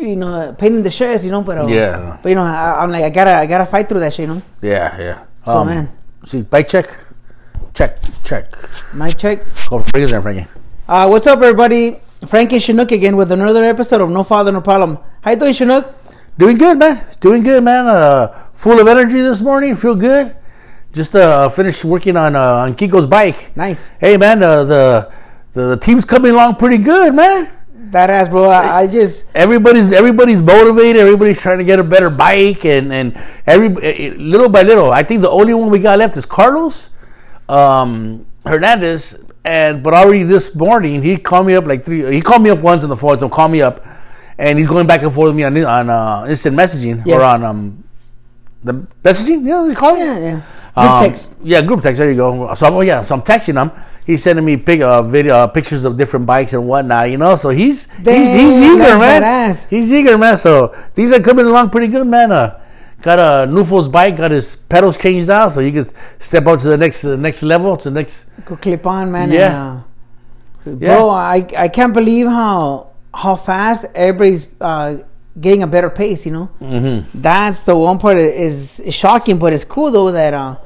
you know, pain in the chest, you know. But Yeah. But you know, I, I'm like, I gotta, I gotta fight through that shit, you know. Yeah, yeah. So, man. See, bike check, check, check. My check. Go for bring us Frankie. Uh, what's up, everybody? Frankie and Chinook again with another episode of No Father, No Problem. How you doing, Chinook? Doing good, man. Doing good, man. Uh, full of energy this morning. Feel good. Just uh, finished working on uh, on Kiko's bike. Nice. Hey, man. Uh, the, the the team's coming along pretty good, man. Badass, bro. I, I just, Everybody's everybody's motivated. Everybody's trying to get a better bike, and and every eh, little by little. I think the only one we got left is Carlos um, Hernandez. And but already this morning he called me up like three. He called me up once on the phone. So call me up, and he's going back and forth with me on on uh, instant messaging Yes. or on um the messaging. You know what you call it? yeah, yeah. Group Um, text. Yeah, group text. There you go. So I'm, oh yeah, so I'm texting him. He's sending me pic, uh, video, uh, pictures of different bikes and whatnot. You know, so he's he's he's eager, man. He's eager, man. So things are coming along pretty good, man. Uh, got a Nufo's bike, got his pedals changed out, so you can step up to the next uh, next level, to the next. Go clip on, man. Yeah. And, uh, Yeah. Bro, I, I can't believe how how fast everybody's uh, getting a better pace. You know, mm-hmm. that's the one part is, is shocking, but it's cool though that uh,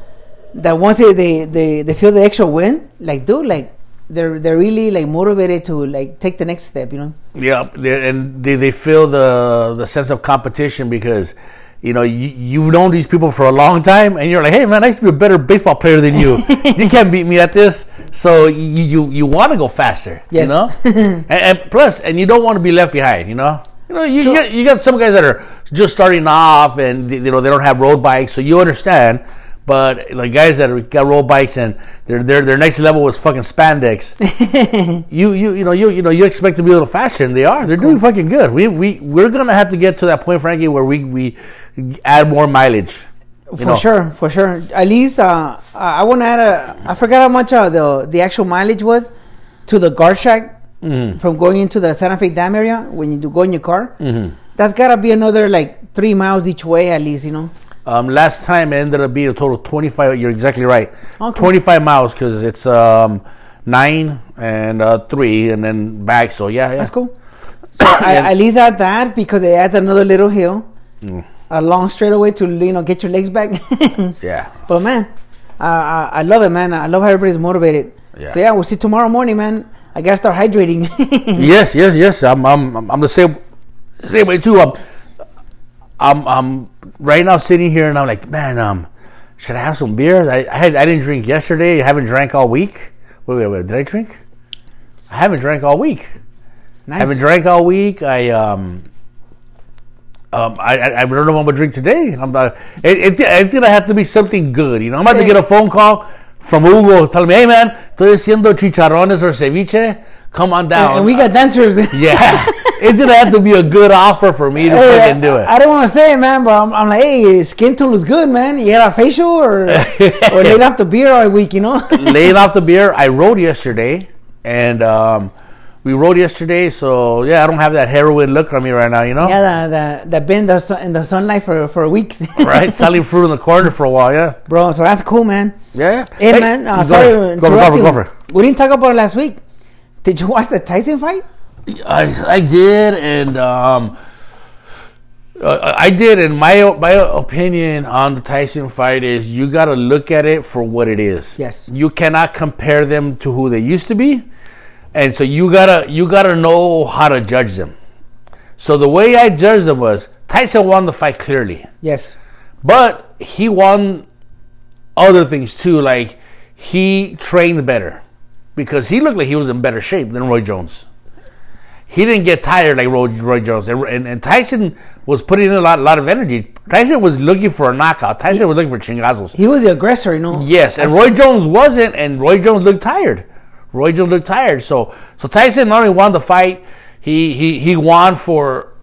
that once they, they, they, they feel the extra win, like dude, like they're they're really like motivated to like take the next step. You know. Yeah, and they, they feel the the sense of competition because. You know, you, you've known these people for a long time, and you're like, "Hey, man, I used to be a better baseball player than you. you can't beat me at this." So you you, you want to go faster, Yes. you know, and, and plus, and you don't want to be left behind. You know, you know, you, you, got, you got some guys that are just starting off, and you know they don't have road bikes, so you understand. But the guys that are, got road bikes and their their their next level was fucking spandex you you you know you you know you expect to be a little faster and they are they're doing fucking good we we we're gonna have to get to that point frankie where we we add more mileage For know. sure, for sure. At least uh, I want to add a. I forgot how much uh, the the actual mileage was to the guard shack Mm-hmm. from going into the Santa Fe Dam area when you do go in your car. Mm-hmm. That's gotta be another like three miles each way at least. You know. Um last time it ended up being a total of 25 you're exactly right Okay. 25 miles because it's um nine and uh three and then back so yeah yeah That's cool. So I, at least add that because it adds another little hill, Mm. a long straightaway to you know get your legs back. yeah But man, uh, I, I love it, man. I love how everybody's motivated. Yeah. So yeah, we'll see tomorrow morning, man. I gotta start hydrating. yes yes yes i'm i'm i'm I'm the same same way too i'm i'm i'm right now sitting here and i'm like man um should i have some beers i i, had, I didn't drink yesterday i haven't drank all week wait wait wait did i drink i haven't drank all week nice. I haven't drank all week. I um, um, I, I I don't know what I'm gonna drink today. I'm uh, it, it's it's gonna have to be something good. You know, I'm about to get a phone call from Hugo telling me, "Hey man, estoy haciendo chicharrones or ceviche. Come on down." and we got dancers. yeah, it's gonna have to be a good offer for me to Hey, fucking do it. I, I don't want to say it, man, but I'm, I'm like, hey, skin tone looks good, man. You had a facial or or laid off the beer all week, you know? laid off the beer, I rode yesterday, and um, we rode yesterday. So yeah, I don't have that heroin look on me right now. You know. yeah, the, the, that been in the, sun, in the sunlight for, for weeks. Right, selling fruit in the corner for a while, yeah. Bro, so that's cool, man. Yeah. Hey, man, uh, sorry. Go for, go for, go for. We didn't talk about it last week. Did you watch the Tyson fight? I, I did, and um, uh, I did, and my my opinion on the Tyson fight is you got to look at it for what it is. Yes. You cannot compare them to who they used to be, and so you gotta you gotta know how to judge them. So the way I judged them was Tyson won the fight clearly. Yes. But he won other things too, like he trained better because he looked like he was in better shape than Roy Jones. He didn't get tired like Roy, Roy Jones, and, and, and Tyson was putting in a lot, lot of energy. Tyson was looking for a knockout. Tyson was looking for chingazos. He was the aggressor, you know? Yes, and Roy Jones wasn't, and Roy Jones looked tired. Roy Jones looked tired. So, so Tyson not only won the fight, he he he won for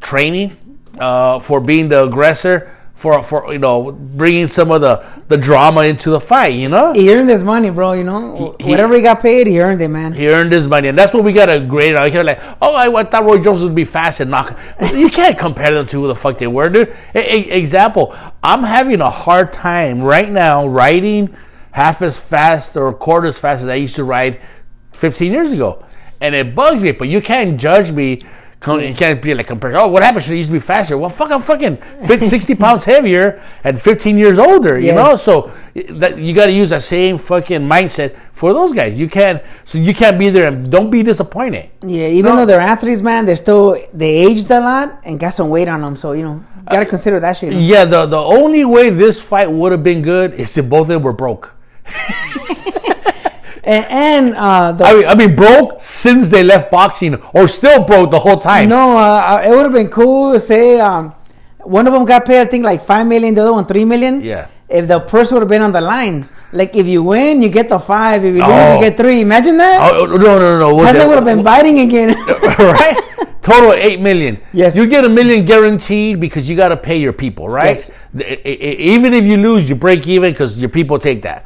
training, uh, for being the aggressor, for for you know bringing some of the the drama into the fight. You know, He earned his money, bro, you know? He- Whatever he got paid, he earned it, man. he earned his money, and that's what we got to grade out here. Like, oh, I, I thought Roy Jones would be fast and knock. you can't compare them to who the fuck they were, dude. E- e- example: I'm having a hard time right now riding half as fast or a quarter as fast as I used to ride 15 years ago, and it bugs me. But you can't judge me You can't be like compared. Oh, what happened? Should it used to be faster? Well, fuck, I'm fucking fit- 60 pounds heavier and 15 years older. You Yes. know, so that you got to use that same fucking mindset for those guys. You can't. So you can't be there and don't be disappointed. Yeah, even No. though they're athletes, man, they're still they aged a lot and got some weight on them. So you know, gotta uh, consider that shit. you know? Yeah, the the only way this fight would have been good is if both of them were broke. And, and uh, the, I mean, I mean, broke since they left boxing, or still broke the whole time. no, uh, it would have been cool. to Say um, one of them got paid, I think, like five million. The other one three million. Yeah. If the purse would have been on the line, like if you win, you get the five. If you lose, Oh. you get three. Imagine that. Oh, no, no, no, no. Was Tyson would have been biting again. right? Total eight million. Yes. You get a million guaranteed because you got to pay your people, right? Yes. Even if you lose, you break even because your people take that.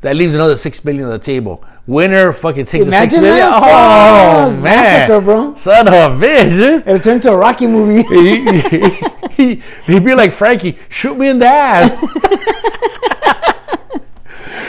That leaves another six million on the table. Winner fucking takes the six Imagine million. that. Oh Fuck. man, Massacre, bro. Son of a bitch. It'll turn into a Rocky movie. he, he'd be like Frankie, shoot me in the ass.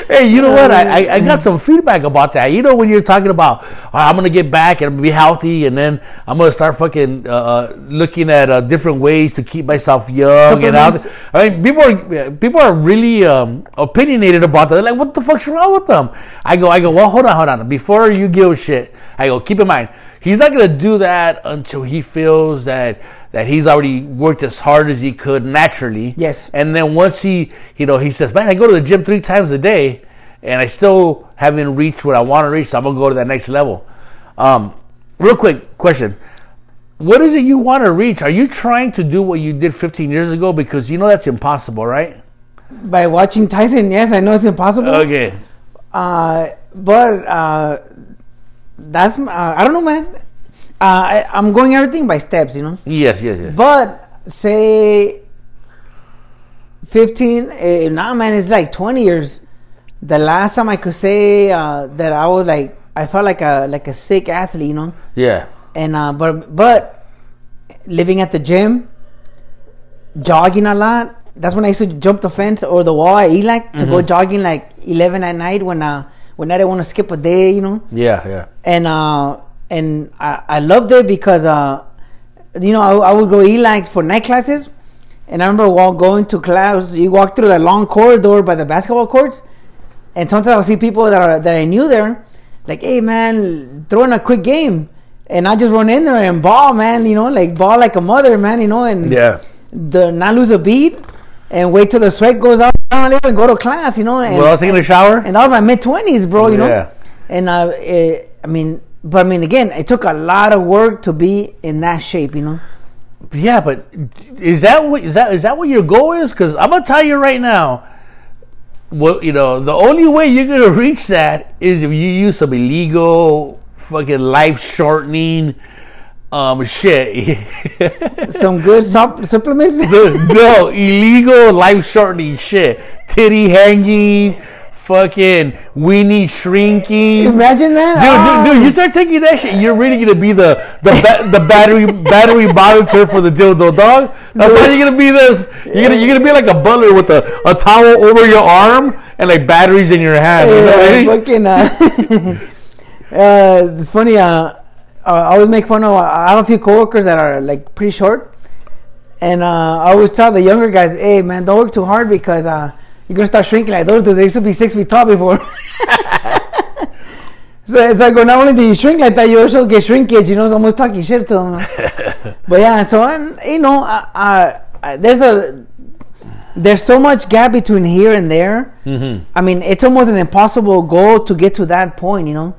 hey, you know what? I, I, I got some feedback about that. You know, when you're talking about, "Oh, I'm going to get back and be healthy, and then I'm going to start fucking uh, uh, looking at uh, different ways to keep myself young and out. I mean, people are people are really um, opinionated about that. They're like, "What the fuck's wrong with them?" I go, I go, well, hold on, hold on. Before you give a shit, I go, keep in mind, he's not gonna do that until he feels that that he's already worked as hard as he could naturally. Yes. And then once he, you know, he says, "Man, I go to the gym three times a day, and I still haven't reached what I want to reach. So I'm gonna go to that next level." Um, real quick question what is it you want to reach? Are you trying to do what you did 15 years ago? Because you know that's impossible, right? By watching Tyson, yes, I know it's impossible. Okay. Uh, but uh, that's uh, I don't know, man. Uh, I, I'm going everything by steps, you know. Yes, yes, yes. But say 15, eh, nah, man, it's like 20 years. The last time I could say uh, that I was like, I felt like a like a sick athlete, you know. Yeah. And uh, but but living at the gym, jogging a lot. That's when I used to jump the fence or the wall. I like to go jogging like 11 at night when uh when I didn't want to skip a day, you know? Yeah, yeah. and uh, and I, I loved it because uh, you know I, I would go e-like for night classes, and I remember while going to class, you walk through that long corridor by the basketball courts, and sometimes I would see people that are that I knew there, like, hey man, throw in a quick game, and I just run in there and ball, man, you know, like ball like a mother, man, you know, and Yeah. the not lose a beat, and wait till the sweat goes out and go to class, you know, and, Well, taking a shower? and that was my mid twenties, bro. You know, Yeah. and uh, it, I mean, but I mean, again, it took a lot of work to be in that shape. You know, Yeah, but is that what is that is that what your goal is? Because I'm gonna tell you right now, well, you know, the only way you're gonna reach that is if you use some illegal fucking life shortening um shit. some good sup- supplements. no, illegal life shortening shit. Titty hanging, fucking weenie shrinking. Imagine that, Dude, dude, dude, you start taking that shit, you're really gonna be the the ba- the battery battery monitor for the dildo dog. That's how you're gonna be this. You're gonna you're gonna be like a butler with a, a towel over your arm and like batteries in your hand. You know what I mean? fucking. Uh, uh, it's funny. Uh, I always make fun of. I have a few coworkers that are like pretty short, and uh, I always tell the younger guys, "Hey, man, don't work too hard because uh, you're gonna start shrinking like those dudes. They used to be six feet tall before." so it's like, well, not only do you shrink like that, you also get shrinkage. You know, it's almost talking shit to them. but yeah, so and, you know, uh, uh, there's a there's so much gap between here and there. Mm-hmm. I mean, it's almost an impossible goal to get to that point. You know,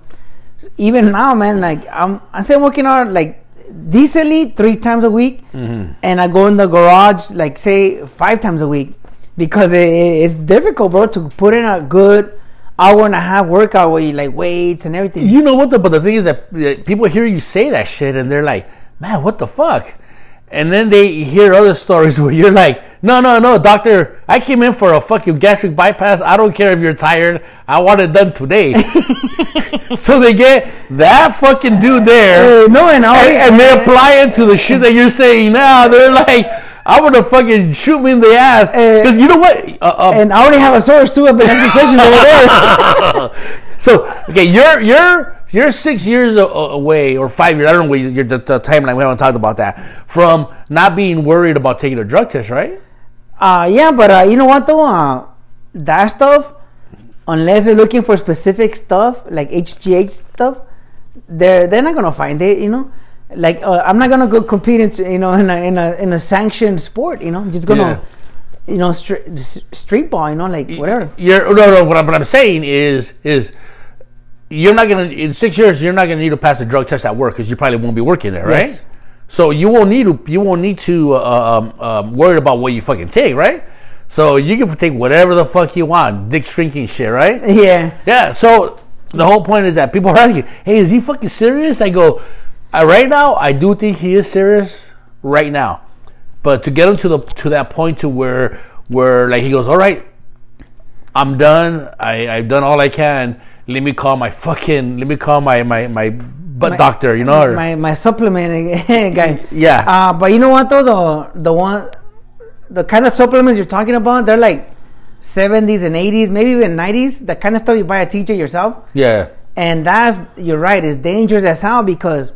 even now, man, like I'm, I say I'm working out like decently three times a week, Mm-hmm. and I go in the garage like say five times a week because it, it's difficult, bro, to put in a good hour and a half workout where you like weights and everything. You know what? The, but the thing is that people hear you say that shit and they're like, "Man, what the fuck?" And then they hear other stories where you're like, "No, no, no, doctor, I came in for a fucking gastric bypass. I don't care if you're tired. I want it done today." so they get that fucking dude there, Uh, no, and and, and they apply it to the shit that you're saying now. They're like, "I want to fucking shoot me in the ass," because you know what? Uh, uh, and I already have a source too. I've been asking questions over there. so okay, you're you're you're six years away or five years. I don't know what your the, the timeline. We haven't talked about that from not being worried about taking a drug test, right? Uh, yeah, but uh, you know what though? Uh, that stuff, unless they're looking for specific stuff like HGH stuff, they're they're not gonna find it. You know, like uh, I'm not gonna go compete in you know in a in a in a sanctioned sport. You know, I'm just gonna you know street street ball. You know, like whatever. You're no, no. What I'm, what I'm saying is is you're not gonna in six years. You're not gonna need to pass a drug test at work because you probably won't be working there, right? Yes. So you won't need to you won't need to uh, um, um, worry about what you fucking take, right? So you can take whatever the fuck you want, dick shrinking shit, right? Yeah. Yeah. So the whole point is that people are asking, "Hey, is he fucking serious?" I go, uh, right now, I do think he is serious right now, but to get him to the to that point to where where like he goes, "All right, I'm done. I I've done all I can. Let me call my fucking let me call my my my butt My- doctor, you know." Or, my my supplement guy. Yeah. Uh, but you know what though the the one the kind of supplements you're talking about they're like 70s and 80s maybe even 90s the kind of stuff you buy at TJ yourself yeah. and that's you're right it's dangerous as hell because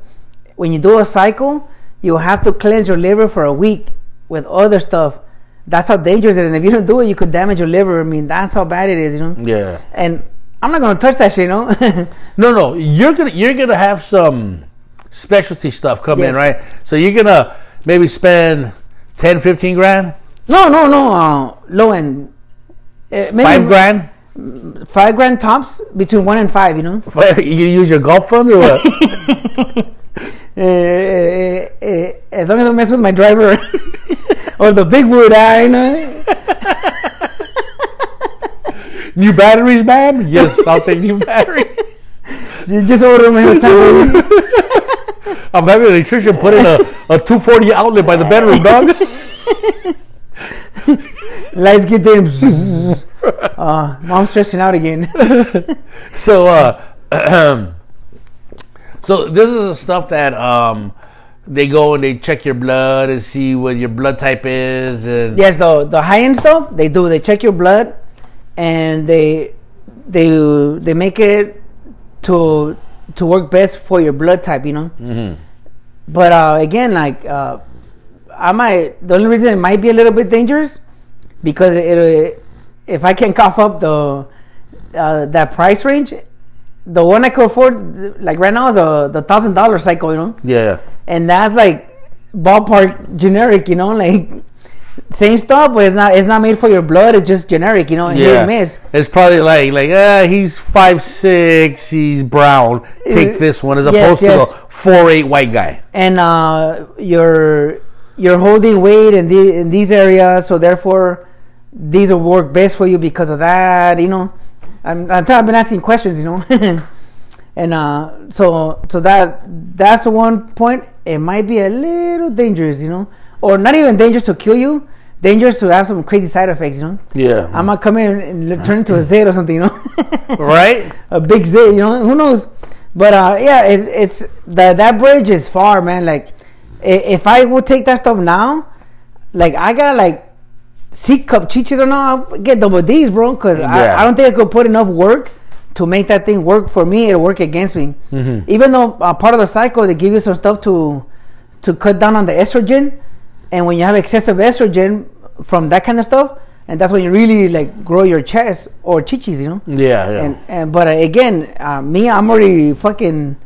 when you do a cycle you have to cleanse your liver for a week with other stuff that's how dangerous it is and if you don't do it you could damage your liver I mean that's how bad it is you know Yeah. and I'm not gonna touch that shit you know No, no, you're gonna you're gonna have some specialty stuff come in, right? So you're gonna maybe spend 10, 15 grand, no no no uh, low end Uh, maybe five grand. five grand tops between one and five you know You use your golf fund or what? uh, as long as I mess with my driver or the big wood you know. New batteries, ma'am? Yes, I'll take new batteries. You just order them every time. I'm having an electrician put in a, a 240 outlet by the bedroom, dog. Lights get them. uh, mom's stressing out again. So, uh, so this is the stuff that um, they go and they check your blood and see what your blood type is, and yes, the the high end stuff they do. They check your blood, and they they they make it to to work best for your blood type. You know. Mm-hmm. But uh, again, like uh, I might. The only reason it might be a little bit dangerous because it, if I can cough up the uh, that price range, the one I could afford, like right now, is the the thousand dollar cycle, you know, yeah, and that's like ballpark generic, you know, like same stuff, but it's not it's not made for your blood. It's just generic, you know, yeah. and miss. It's probably like like uh, he's five six, he's brown. Take Uh, this one as yes, opposed yes. to the four eight white guy. and uh, you're you're holding weight in the in these areas, so therefore these will work best for you because of that. You know, I'm, I'm I've been asking questions. You know, and uh, so so that that's the one point. It might be a little dangerous, you know, or not even dangerous to kill you. Dangerous to have some crazy side effects, you know. Yeah, I might come in and turn into a zit or something, you know. right. a big zit, you know. Who knows? But uh, yeah, it's it's that that bridge is far, man. Like, if I would take that stuff now, like I got like C cup chiches or not, I'll get double D's, bro. Because Yeah. I, I don't think I could put enough work to make that thing work for me. It'll work against me. Mm-hmm. Even though uh, part of the cycle they give you some stuff to to cut down on the estrogen, and when you have excessive estrogen from that kind of stuff, and that's when you really like grow your chest or chichis, you know. Yeah, yeah. And, and but uh, again, uh, me, I'm already fucking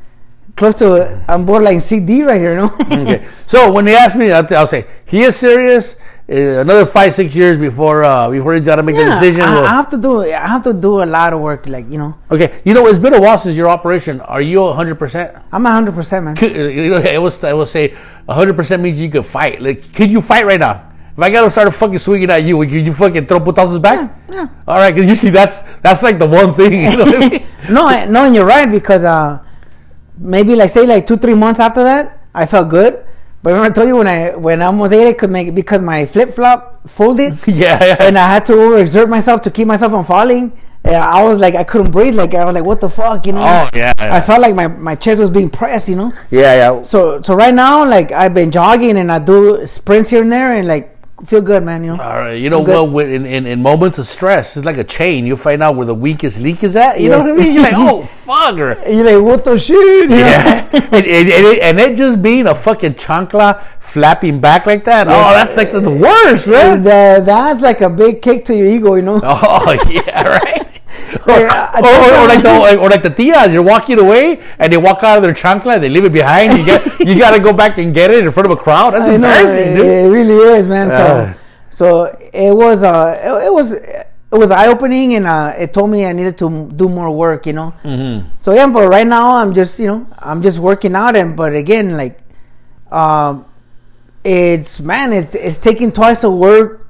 close to. I'm borderline CD right here, you know. okay. So when they ask me, I'll, I'll say he is serious. Uh, another five six years before uh, before he's got to make the decision. I, I have to do. I have to do a lot of work, like you know. okay, you know it's been a while since your operation. Are you hundred percent? I'm hundred percent, man. You know, I was I will say hundred percent means you could fight. Like, could you fight right now? If I gotta start fucking swinging at you, would you, you fucking throw putazos back? Yeah, yeah. All right, because usually that's that's like the one thing. You know what I mean? no, I, no, and you're right because uh, maybe like say like two three months after that, I felt good. But remember I told you when I when I almost ate it could make because my flip flop folded. yeah, yeah. and I had to overexert myself to keep myself from falling. Yeah, I was like, I couldn't breathe. Like I was like, what the fuck, you know? Oh, yeah, yeah. I felt like my, my chest was being pressed, you know. yeah, yeah. So so right now, like I've been jogging and I do sprints here and there, and like feel good, man. You know. All right, you know what? when- In, in in moments of stress, it's like a chain. You find out where the weakest link is at. You know what I mean? You're like, oh fuck, or you're like, what the shit? Yeah, and, and, and, it, and it just being a fucking chancla flapping back like that. Oh, that's like the worst, man. Uh, that's like a big kick to your ego, you know. Oh yeah, right. Or, Hey, I- I or, or, or like the or like the tias, you're walking away and they walk out of their chancla, they leave it behind. You get you got to go back and get it in front of a crowd. That's I know, embarrassing, it, dude. it really is, man. So, Uh. so it was, uh, it, it was, it was eye opening, and uh, it told me I needed to do more work, you know. Mm-hmm. So yeah, but right now I'm just, you know, I'm just working out, and but again, like, um, it's man, it's it's taking twice the work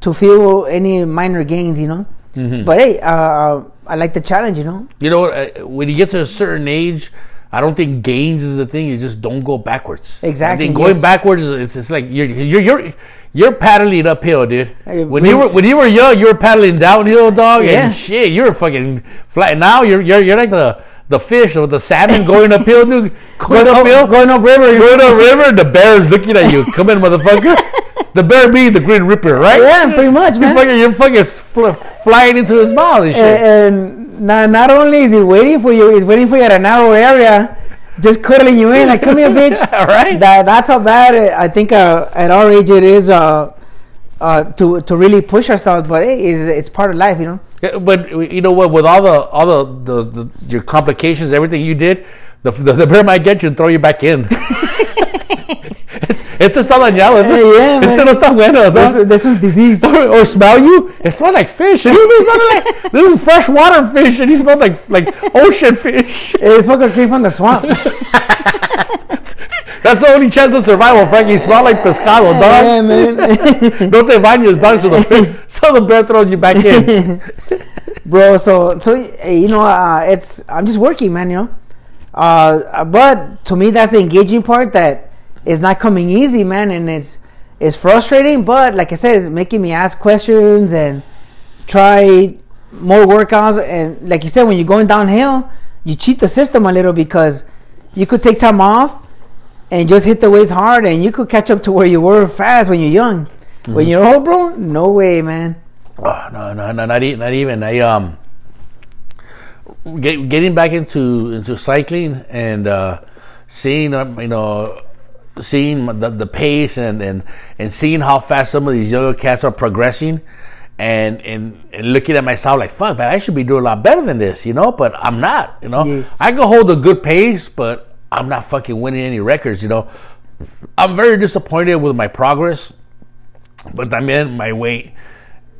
to feel any minor gains, you know. Mm-hmm. But hey, uh, I like the challenge, you know. You know, uh, when you get to a certain age, I don't think gains is the thing. You just don't go backwards. Exactly, I think going yes. backwards is it's, it's like you're you're you're you're paddling uphill, dude. When you were when you were young, you were paddling downhill, dog, Yeah. and shit, you were fucking flat. Now you're you're you're like the the fish or the salmon going uphill, dude. Going Going up, uphill, going up river, going up river, and the bear's looking at you. Come in, motherfucker. The bear being the Grim Reaper, right? Yeah, pretty much, You're man. fucking, you're fucking fl- flying into his mouth and shit. and not, not only is he waiting for you, he's waiting for you at a narrow area, just cuddling you in, like, come here, bitch. All right. That, that's how bad it, I think uh, at our age it is uh, uh, to to really push ourselves. But hey, it's, it's part of life, you know. Yeah, but you know what? With all the all the, the, the your complications, everything you did, the, the, the bear might get you and throw you back in. esto está dañado. Esto, Eh, yeah, esto no está bueno. ¿no? This, this is disease. Or, or smell you? It smells like fish. This is like this is freshwater fish, and he smells like like ocean fish. It fucking came from the swamp. That's the only chance of survival, Frankie. Smell like pescado, dog. yeah, man. No te bañes, dog. So the fish, so the bear throws you back in. bro. So so eh, you know, uh, it's I'm just working, man. You know, uh, but to me that's the engaging part that is not coming easy, man, and it's it's frustrating. But like I said, it's making me ask questions and try more workouts. And like you said, when you're going downhill, you cheat the system a little because you could take time off and just hit the weights hard, and you could catch up to where you were fast when you're young. When you're old, bro, no way, man. Oh, no, no, no, not, e- not even. I um, get, getting back into into cycling and uh, seeing um, you know seeing the, the pace and, and and seeing how fast some of these younger cats are progressing. And, and and looking at myself like fuck man I should be doing a lot better than this you know but I'm not you know Yes. I can hold a good pace but I'm not fucking winning any records you know I'm very disappointed with my progress but I'm in my weight.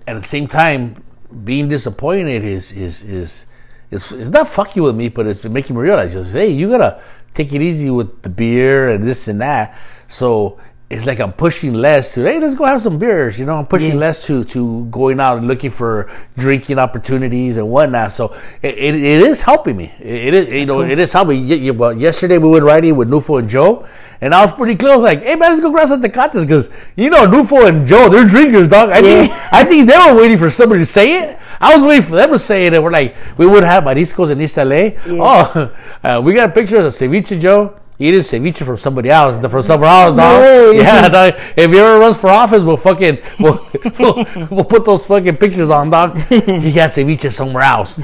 At the same time, being disappointed is is is it's, it's not fucking with me, but it's making me realize, just, hey, you gotta take it easy with the beer and this and that. So it's like I'm pushing less to, hey, let's go have some beers. You know, I'm pushing Yeah. less to to going out and looking for drinking opportunities and whatnot. So it, it, it is helping me. It, it is you know it is helping. me. Ye- ye- Well, yesterday we went riding with Nufo and Joe, and I was pretty close. Like, hey man, let's go grab some tecates because you know Nufo and Joe, they're drinkers, dog. I think I think they were waiting for somebody to say it. I was waiting for them to say it, and we're like, we would have mariscos in East LA. Oh, uh, we got pictures of ceviche, Joe. Eating ceviche from somebody else, from somewhere else, dog. way. Yeah, dog. If he ever runs for office, we'll fucking we'll, we'll, we'll put those fucking pictures on, dog. He got ceviche somewhere else.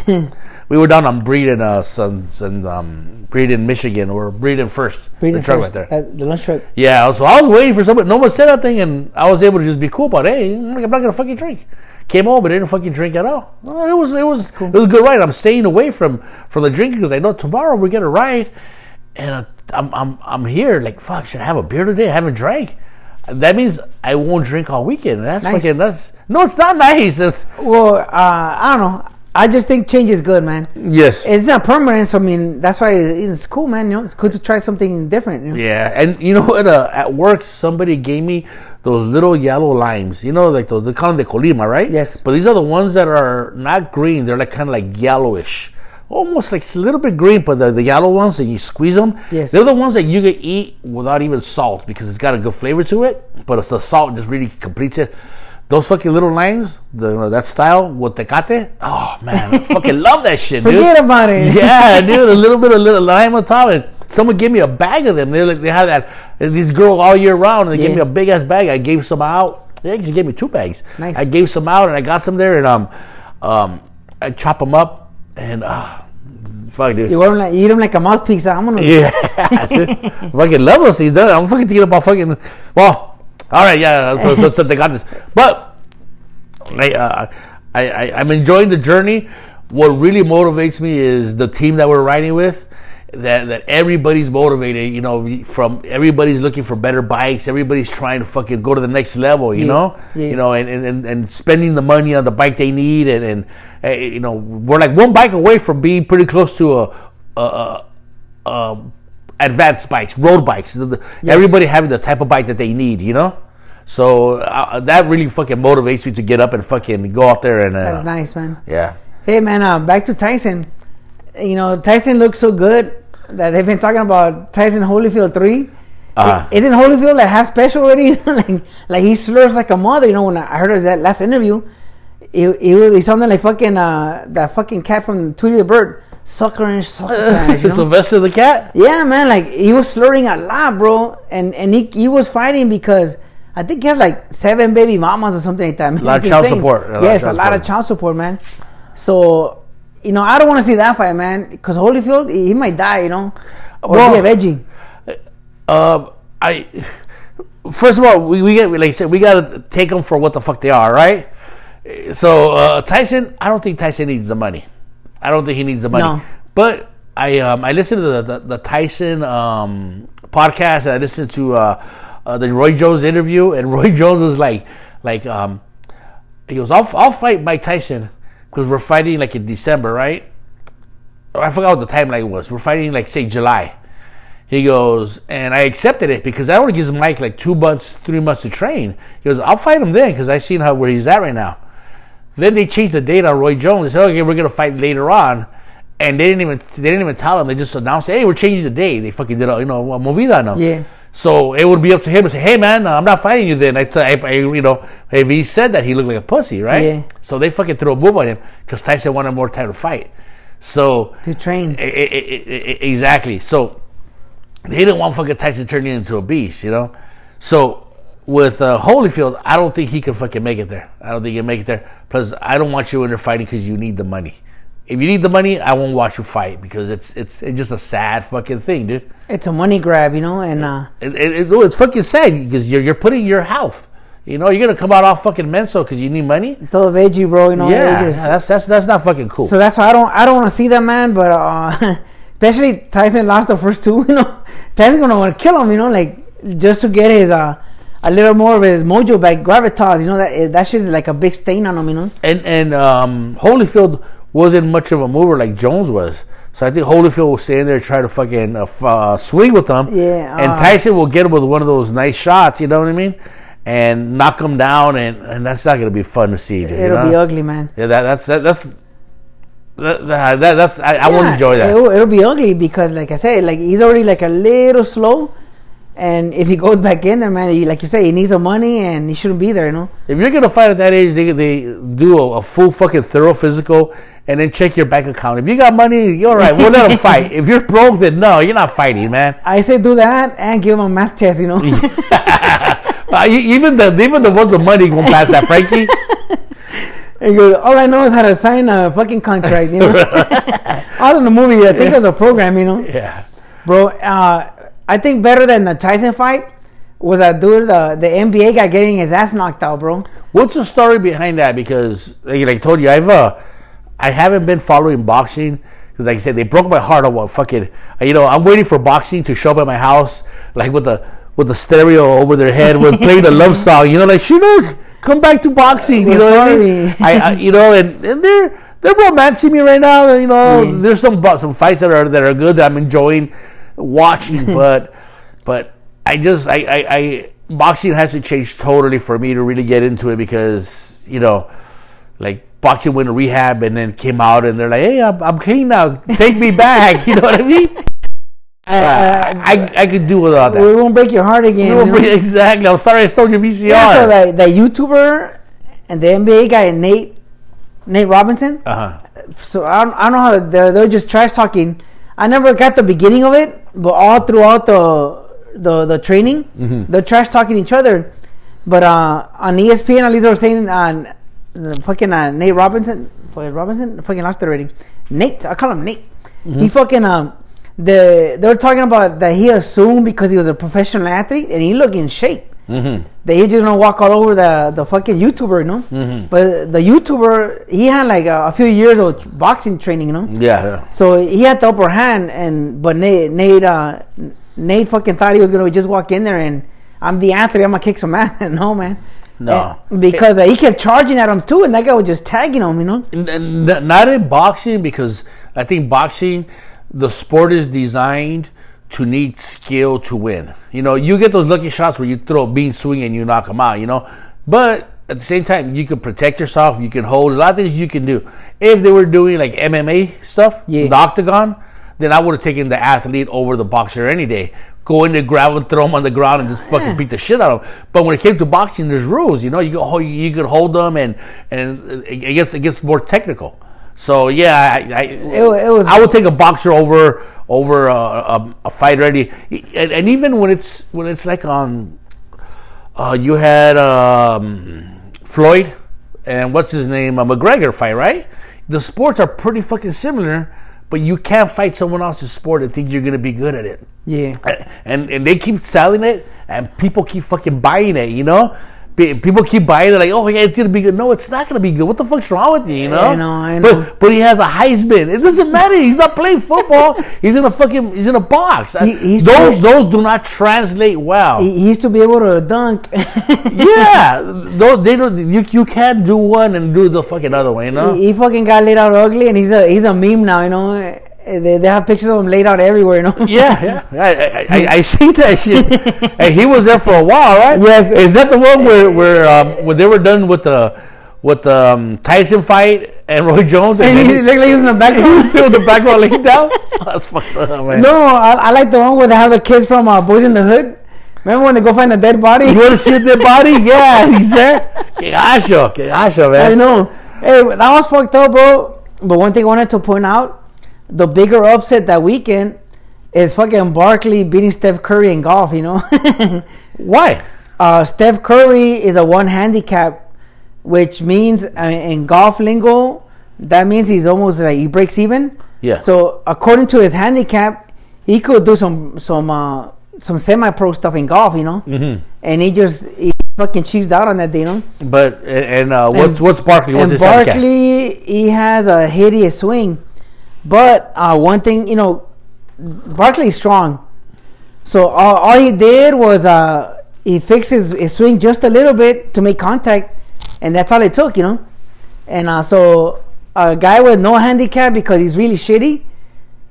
we were down on Breed in uh, some, some um, Breed in Michigan or Breed in First. The truck first, right there. uh, the lunch truck. Yeah, so I was waiting for somebody. No one said anything, and I was able to just be cool about, hey, I'm not gonna fucking drink. Came home, but didn't fucking drink at all. Well, it was it was it was a good ride. I'm staying away from from the drinking because I know tomorrow we're gonna ride, and I'm I'm I'm here. Like fuck, should I have a beer today? I haven't drank. That means I won't drink all weekend. That's Nice. fucking that's no, it's not nice. It's, Well, uh, I don't know. I just think change is good, man. yes, It's not permanent, so I mean that's why it's cool, man. You know, it's good to try something different. You know? Yeah, and you know what? Uh, at work, somebody gave me those little yellow limes. You know, like those they call them the colima, right? Yes. But these are the ones that are not green; they're like kind of like yellowish, almost like a little bit green. But the, the yellow ones, and you squeeze them. Yes. They're the ones that you can eat without even salt because it's got a good flavor to it. But it's the salt just really completes it. Those fucking little limes, the, you know, that style with tecate. Oh man, I fucking love that shit, dude. Forget about it. Yeah, dude, a little bit of little lime on top, and someone gave me a bag of them. They like they have that these girls all year round, and they gave me a big ass bag. I gave some out. They she gave me two bags. Nice. I gave some out, and I got some there, and um, um, I chop them up, and uh, fuck this. You want like eat them like a mouthpiece. I'm gonna. Yeah, fucking love those things. dude. I'm fucking thinking about fucking. Well, all right, yeah. So, so, so they got this, but I, uh, I, I, I'm enjoying the journey. What really motivates me is the team that we're riding with. That that everybody's motivated. You know, from everybody's looking for better bikes. Everybody's trying to fucking go to the next level. You Yeah, know, yeah. you know, and, and, and, spending the money on the bike they need, and and you know, we're like one bike away from being pretty close to a. a, a uh, advanced bikes, road bikes. The- Everybody having the type of bike that they need, you know. So uh, that really fucking motivates me to get up and fucking go out there and uh, That's nice, man. yeah. Hey, man. Uh, back to Tyson. You know, Tyson looks so good that they've been talking about Tyson Holyfield three. Uh-huh. Isn't Holyfield like half special already? like, like he slurs like a mother. You know, when I heard his that last interview, he, he was he sounded like fucking uh that fucking cat from Tweety the Bird, sucker and sucker. Smash, you know? Sylvester the cat. Yeah, man, like he was slurring a lot, bro, and and he he was fighting because I think he had like seven baby mamas or something like that. Man. A lot of child insane. support, a of yes, child a lot of support. child support, man. So, you know, I don't want to see that fight, man, because Holyfield he, he might die, you know, or Well- be a veggie. Um, I first of all, we, we get like I said, we gotta take them for what the fuck they are, right? So uh, Tyson, I don't think Tyson needs the money. I don't think he needs the money. No. But I um, I listened to the the, the Tyson um, podcast and I listened to uh, uh, the Roy Jones interview, and Roy Jones was like like um, he goes, I'll I'll fight Mike Tyson because we're fighting like in December, right? I forgot what the timeline was. We're fighting like say July. He goes, and I accepted it because that only gives Mike like two months, three months to train. He goes, I'll fight him then because I seen how where he's at right now. Then they changed the date on Roy Jones. They said, okay, we're gonna fight later on, and they didn't even they didn't even tell him. They just announced, hey, we're changing the date. They fucking did a you know a movida on him. Yeah. So it would be up to him to say, hey man, I'm not fighting you. Then I, t- I, I you know, if he said that, he looked like a pussy, right? Yeah. So they fucking threw a move on him because Tyson wanted more time to fight. So To train. I- I- exactly. So they didn't want fucking Tyson turning into a beast, you know. So with uh, Holyfield, I don't think he can fucking make it there. I don't think he can make it there. Plus, I don't want you in there fighting because you need the money. If you need the money, I won't watch you fight because it's it's it's just a sad fucking thing, dude. It's a money grab, you know, and uh, It, it, it- it's fucking sad because you're you're putting your health. You know, you're gonna come out all fucking mental because you need money. a veggie, bro. You know, Yeah, just- that's that's that's not fucking cool. So that's why I don't I don't want to see that man, but uh, especially Tyson lost the first two. You know, Tyson's gonna want to kill him. You know, like just to get his uh a little more of his mojo back, gravitas. You know that that shit's like a big stain on him. You know. and and um, Holyfield wasn't much of a mover like Jones was. So I think Holyfield will stand there and try to fucking uh, f- uh, swing with them. Yeah, And uh. Tyson will get him with one of those nice shots. You know what I mean? And knock him down, and, and that's not gonna be fun to see. Dude, It'll know? be ugly, man. Yeah, that, that's that, that's that, that, that- that's I, I won't enjoy that. It'll, it'll be ugly because, like I said, like he's already like a little slow, and if he goes back in there, man, he, like you say, he needs some money and he shouldn't be there. You know. If you're gonna fight at that age, they they do a, a full fucking thorough physical and then check your bank account. If you got money, you're all right. We'll let him fight. If you're broke, then no, you're not fighting, man. I say do that and give him a math test. You know. Uh, even the even the ones with money won't pass that, Frankie. And goes, all I know is how to sign a fucking contract, you know. All in the movie, I think there's a program, you know. yeah. Bro, uh, I think better than the Tyson fight was that dude, the, the NBA guy getting his ass knocked out, bro. What's the story behind that? Because like, I told you, I've uh, I haven't been following boxing. 'Cause Like I said, they broke my heart on what fucking. You know, I'm waiting for boxing to show up at my house, like with the with the stereo over their head, with playing a love song. You know, like Chinook, come back to boxing. You We're know what I mean? I, I you know, and, and they're they're romancing me right now. You know, Yeah. there's some some fights that are that are good that I'm enjoying watching, but but I just I, I I boxing has to change totally for me to really get into it because you know like boxing went to rehab and then came out and they're like hey I'm, I'm clean now take me back you know what I mean Uh, I I could do without that. we won't break your heart again. you know? exactly I'm sorry I stole your VCR Yeah, so that, that YouTuber and the NBA guy, Nate Nate Robinson. uh-huh So I don't, I don't know how they're they're just trash talking. I never got the beginning of it, but all throughout the the the training, Mm-hmm. they're trash talking each other. But uh, on ESPN, at least they were saying uh, the fucking uh, Nate Robinson, Robinson, fucking lost already. Nate, I call him Nate. He fucking um, the they were talking about that he assumed because he was a professional athlete and he looked in shape. That he just gonna walk all over the the fucking YouTuber, you know. But the YouTuber, he had like a, a few years of boxing training, you know. Yeah, yeah. So he had the upper hand, and but Nate, Nate, uh, Nate fucking thought he was gonna just walk in there and I'm the athlete, I'm gonna kick some ass. no, man. No. And- because uh, he kept charging at him too, and that guy was just tagging him, you know. Not in boxing because I think boxing, the sport is designed to need skill to win. You know, you get those lucky shots where you throw a bean swing and you knock them out. You know, but at the same time, you can protect yourself. You can hold a lot of things you can do. If they were doing like MMA stuff, Yeah. the octagon, then I would have taken the athlete over the boxer any day. Go in there, grab him, throw him on the ground, and just fucking Yeah. beat the shit out of him. But when it came to boxing, there's rules. You know, you go, you could hold them, and and it gets it gets more technical. So yeah, I, I, It it was- I would take a boxer over over a, a, a fighter any, and, and even when it's when it's like on, uh, you had um, Floyd and what's his name, a McGregor fight, right? The sports are pretty fucking similar, but you can't fight someone else's sport and think you're gonna be good at it Yeah. and and they keep selling it, and people keep fucking buying it. You know, people keep buying it like, oh yeah, it's gonna be good. No, it's not gonna be good. What the fuck's wrong with you? You know, I know, I know. But but he has a Heisman. It doesn't matter. He's not playing football. he's in a fucking. He's in a box. He- he's those still- those do not translate well. He, he used to be able to dunk. yeah, those they don't. You you can't do one and do the fucking other one. You know. he, he fucking got laid out ugly, and he's a he's a meme now. You know, they, they have pictures of him laid out everywhere. You know. Yeah, yeah, I, I, I, I see that shit. and he was there for a while, right? Yes. Is that the one where where um, when they were done with the with the um, Tyson fight and Roy Jones, and, And he looked like he was in the he, back. he was still in the background laying down? That's fucked up, man. No, I, I like the one where they have the kids from uh, Boyz n the Hood. Remember when they go find the dead body? You want to see their body? Yeah, he's there. Que gacho, que gacho, man. I know. Hey, that was fucked up, bro. But one thing I wanted to point out: the bigger upset that weekend is fucking Barkley beating Steph Curry in golf. You know, Why? uh, Steph Curry is a one handicap, which means uh, in golf lingo, that means he's almost like he breaks even. Yeah. So according to his handicap, he could do some some uh, some semi pro stuff in golf. You know, mm-hmm. and he just he fucking cheesed out on that day. You know. But and, and uh, what's And- what's Barkley? What's and his handicap? Barkley, he has a hideous swing. But uh, one thing, you know, Barkley's strong. So all, all he did was uh, he fixed his, his swing just a little bit to make contact, and that's all it took, you know. And uh, so a guy with no handicap because he's really shitty,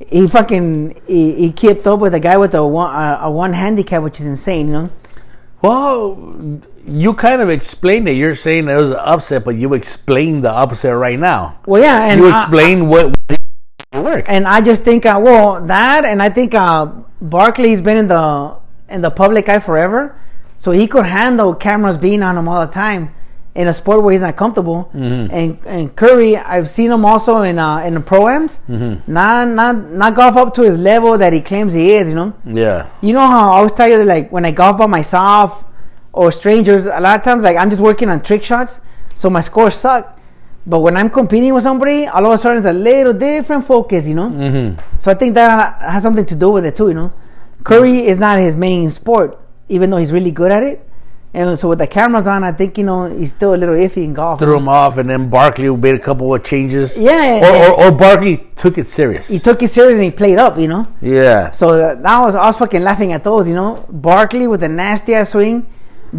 he fucking he, he kept up with a guy with a one uh, a one handicap, which is insane, you know. Well, you kind of explained it. You're saying it was an upset, but you explained the upset right now. Well, yeah, and you I- explain what and I just think, uh, well, that, and I think uh, Barkley's been in the in the public eye forever, so he could handle cameras being on him all the time in a sport where he's not comfortable. And and Curry, I've seen him also in uh, in the proams, not not not golf up to his level that he claims he is. You know, Yeah. you know how I always tell you that, like when I golf by myself or strangers, a lot of times like I'm just working on trick shots, so my scores suck. But when I'm competing with somebody, all of a sudden it's a little different focus, you know. Mm-hmm. So I think that has something to do with it too, you know. Curry is not his main sport, even though he's really good at it. And so with the cameras on, I think you know he's still a little iffy in golf. Threw him off, and then Barkley made a couple of changes. Yeah, Or, or, or Barkley took it serious. He took it serious and he played up, you know. yeah. So that, that was I was fucking laughing at those, you know. Barkley with a nasty ass swing,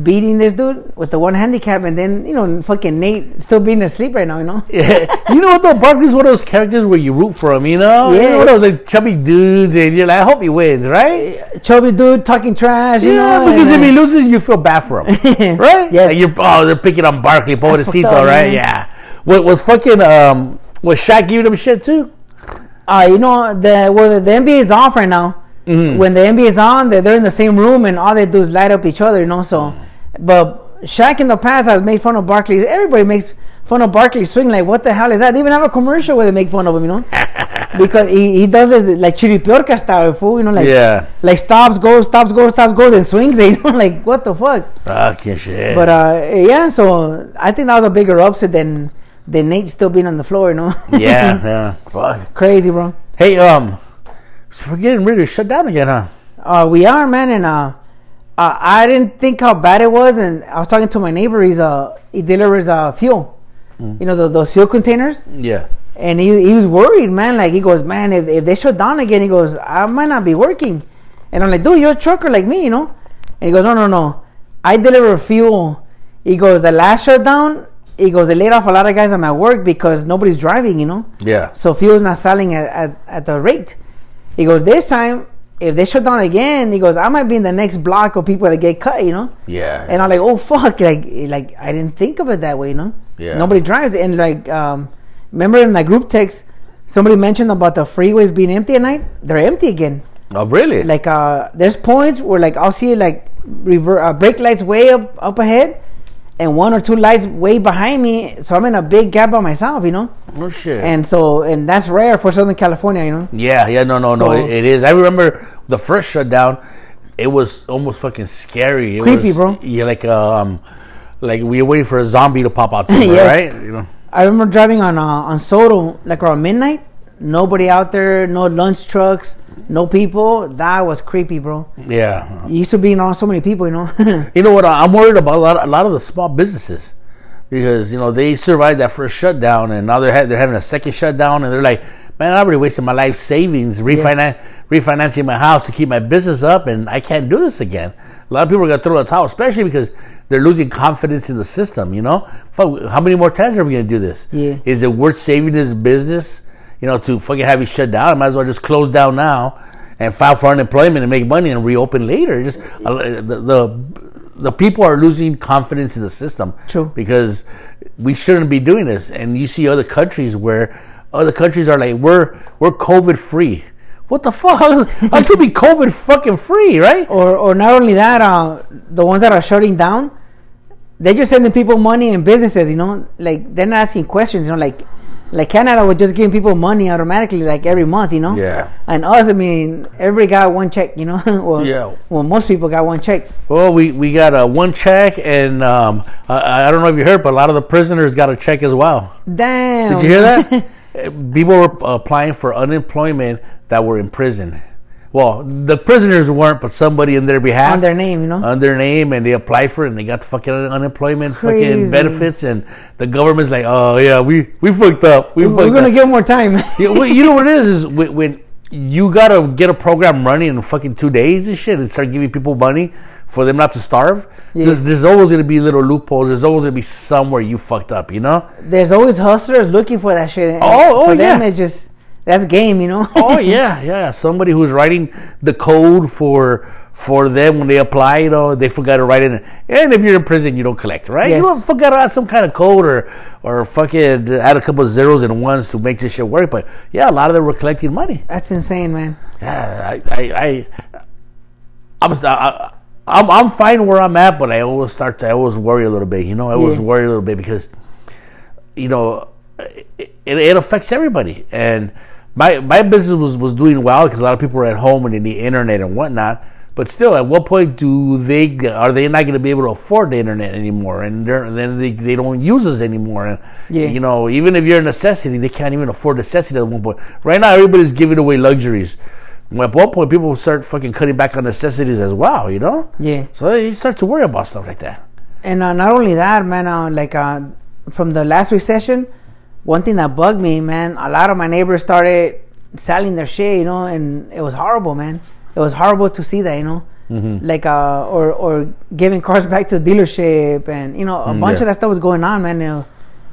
beating this dude with the one handicap, and then you know fucking Nate still being asleep right now, you know. you know what though? Barkley's one of those characters where you root for him. You know, Yeah. You know, one of those like chubby dudes, and you're like, I hope he wins, right? Chubby dude talking trash, you Yeah, know. because and, if he loses, you feel bad for him, right? Yes. Like you're oh, they're picking on Barkley, pobrecito, up, right? man. Yeah. What was fucking um was Shaq giving him shit too? uh, you know the well the, the NBA is off right now. Mm-hmm. When the NBA is on, they're, they're in the same room and all they do is light up each other, you know. So, but Shaq in the past has made fun of Barkley. Everybody makes fun of Barkley's swing. Like, what the hell is that? They even have a commercial where they make fun of him, you know. because he, he does this like chiripiorca style, fool. You know, like Yeah. like stops, goes, stops, goes, stops, goes, and swings. You know, like what the fuck. Fucking shit. But uh, yeah, so I think that was a bigger upset than than Nate still being on the floor. You know. yeah, yeah. Fuck. Crazy, bro. Hey, um, so we're getting ready to shut down again, huh? Uh, we are, man, and uh, uh, I didn't think how bad it was, and I was talking to my neighbor. He's uh, he delivers uh, fuel, Mm. you know, the, those fuel containers, Yeah. and he he was worried, man. Like he goes, man, if, if they shut down again, he goes, I might not be working, and I'm like, dude, you're a trucker like me, you know, and he goes, no, no, no, I deliver fuel. He goes, the last shutdown, he goes, they laid off a lot of guys at my work because nobody's driving, you know. Yeah. So fuel's not selling at, at, at the rate. He goes, this time, if they shut down again, he goes, I might be in the next block of people that get cut, you know? Yeah. And I'm like, oh fuck, like like I didn't think of it that way, you know? Yeah. Nobody drives. And like um remember in that group text, somebody mentioned about the freeways being empty at night? They're empty again. oh, really? Like uh there's points where like I'll see like rever- uh, brake lights way up up ahead and one or two lights way behind me. So I'm in a big gap by myself, you know? oh shit. And so and that's rare for Southern California, you know? yeah, yeah, no, no, no. It, it is. I remember the first shutdown. It was almost fucking scary. It Creepy, was, bro. Yeah, like um, like we were waiting for a zombie to pop out somewhere, Yes. right? You know. I remember driving on uh, on Soto like around midnight. Nobody out there, no lunch trucks, no people. That was creepy, bro. Yeah. Used to be on so many people, you know. You know what? I'm worried about a lot, a lot of the small businesses because you know they survived that first shutdown, and now they're ha- they're having a second shutdown, and they're like, "Man, I already wasted my life savings refinan- refinancing my house to keep my business up, and I can't do this again." A lot of people are gonna throw the towel, especially because they're losing confidence in the system. You know, how many more times are we gonna do this? Yeah. Is it worth saving this business? You know, to fucking have it shut down, I might as well just close down now and file for unemployment and make money and reopen later. Just uh, the, the the people are losing confidence in the system. True. Because we shouldn't be doing this. And you see other countries where other countries are like, we're we're COVID free. What the fuck? I could be COVID fucking free, right? or or not only that, uh, the ones that are shutting down, they're just sending people money and businesses. You know, like they're not asking questions. You know, like like Canada was just giving people money automatically, like every month. You know. Yeah. And us, I mean, everybody got one check. You know. well, Yeah. Well, most people got one check. Well, we, we got a one check, and um, I, I don't know if you heard, but a lot of the prisoners got a check as well. Damn. Did you hear that? Uh, People were applying for unemployment that were in prison. Well, the prisoners weren't, but somebody in their behalf. On their name, you know? On their name, and they applied for it, and they got the fucking unemployment fucking benefits, and the government's like, oh, yeah, we, we fucked up. We We're fucked gonna up. give them more time. Yeah, well, you know what it is? Is when, when you gotta get a program running in fucking two days and shit, and start giving people money for them not to starve. Yeah. There's, there's always gonna be little loopholes. There's always gonna be somewhere you fucked up. You know? There's always hustlers looking for that shit. and Oh, oh, for them, yeah. it's just that's game, you know. Oh yeah, yeah. Somebody who's writing the code for for them when they apply, you know, they forgot to write it. in. And if you're in prison, you don't collect, right? Yes. You don't forgot to add some kind of code or or fucking add a couple of zeros and ones to make this shit work. But yeah, a lot of them were collecting money. That's insane, man. Yeah, I, I, I I'm, I, I'm, I'm fine where I'm at, but I always start to, I always worry a little bit. You know, I always Yeah. worry a little bit because, you know, it, it affects everybody. And my my business was, was doing well because a lot of people were at home and they need internet and whatnot. But still, at what point do they are they not going to be able to afford the internet anymore? And then they, they don't use us anymore. And Yeah. you know, even if you're a necessity, they can't even afford necessity at one point. Right now, everybody's giving away luxuries. At one point, people will start fucking cutting back on necessities as well. You know? Yeah. So they start to worry about stuff like that. And uh, not only that, man. Uh, like uh, from the last recession, one thing that bugged me, man. A lot of my neighbors started selling their shit, you know, and it was horrible, man. It was horrible to see that, you know. Mm-hmm. Like uh, or or giving cars back to the dealership, and you know, a bunch Mm, yeah. of that stuff was going on, man. Know,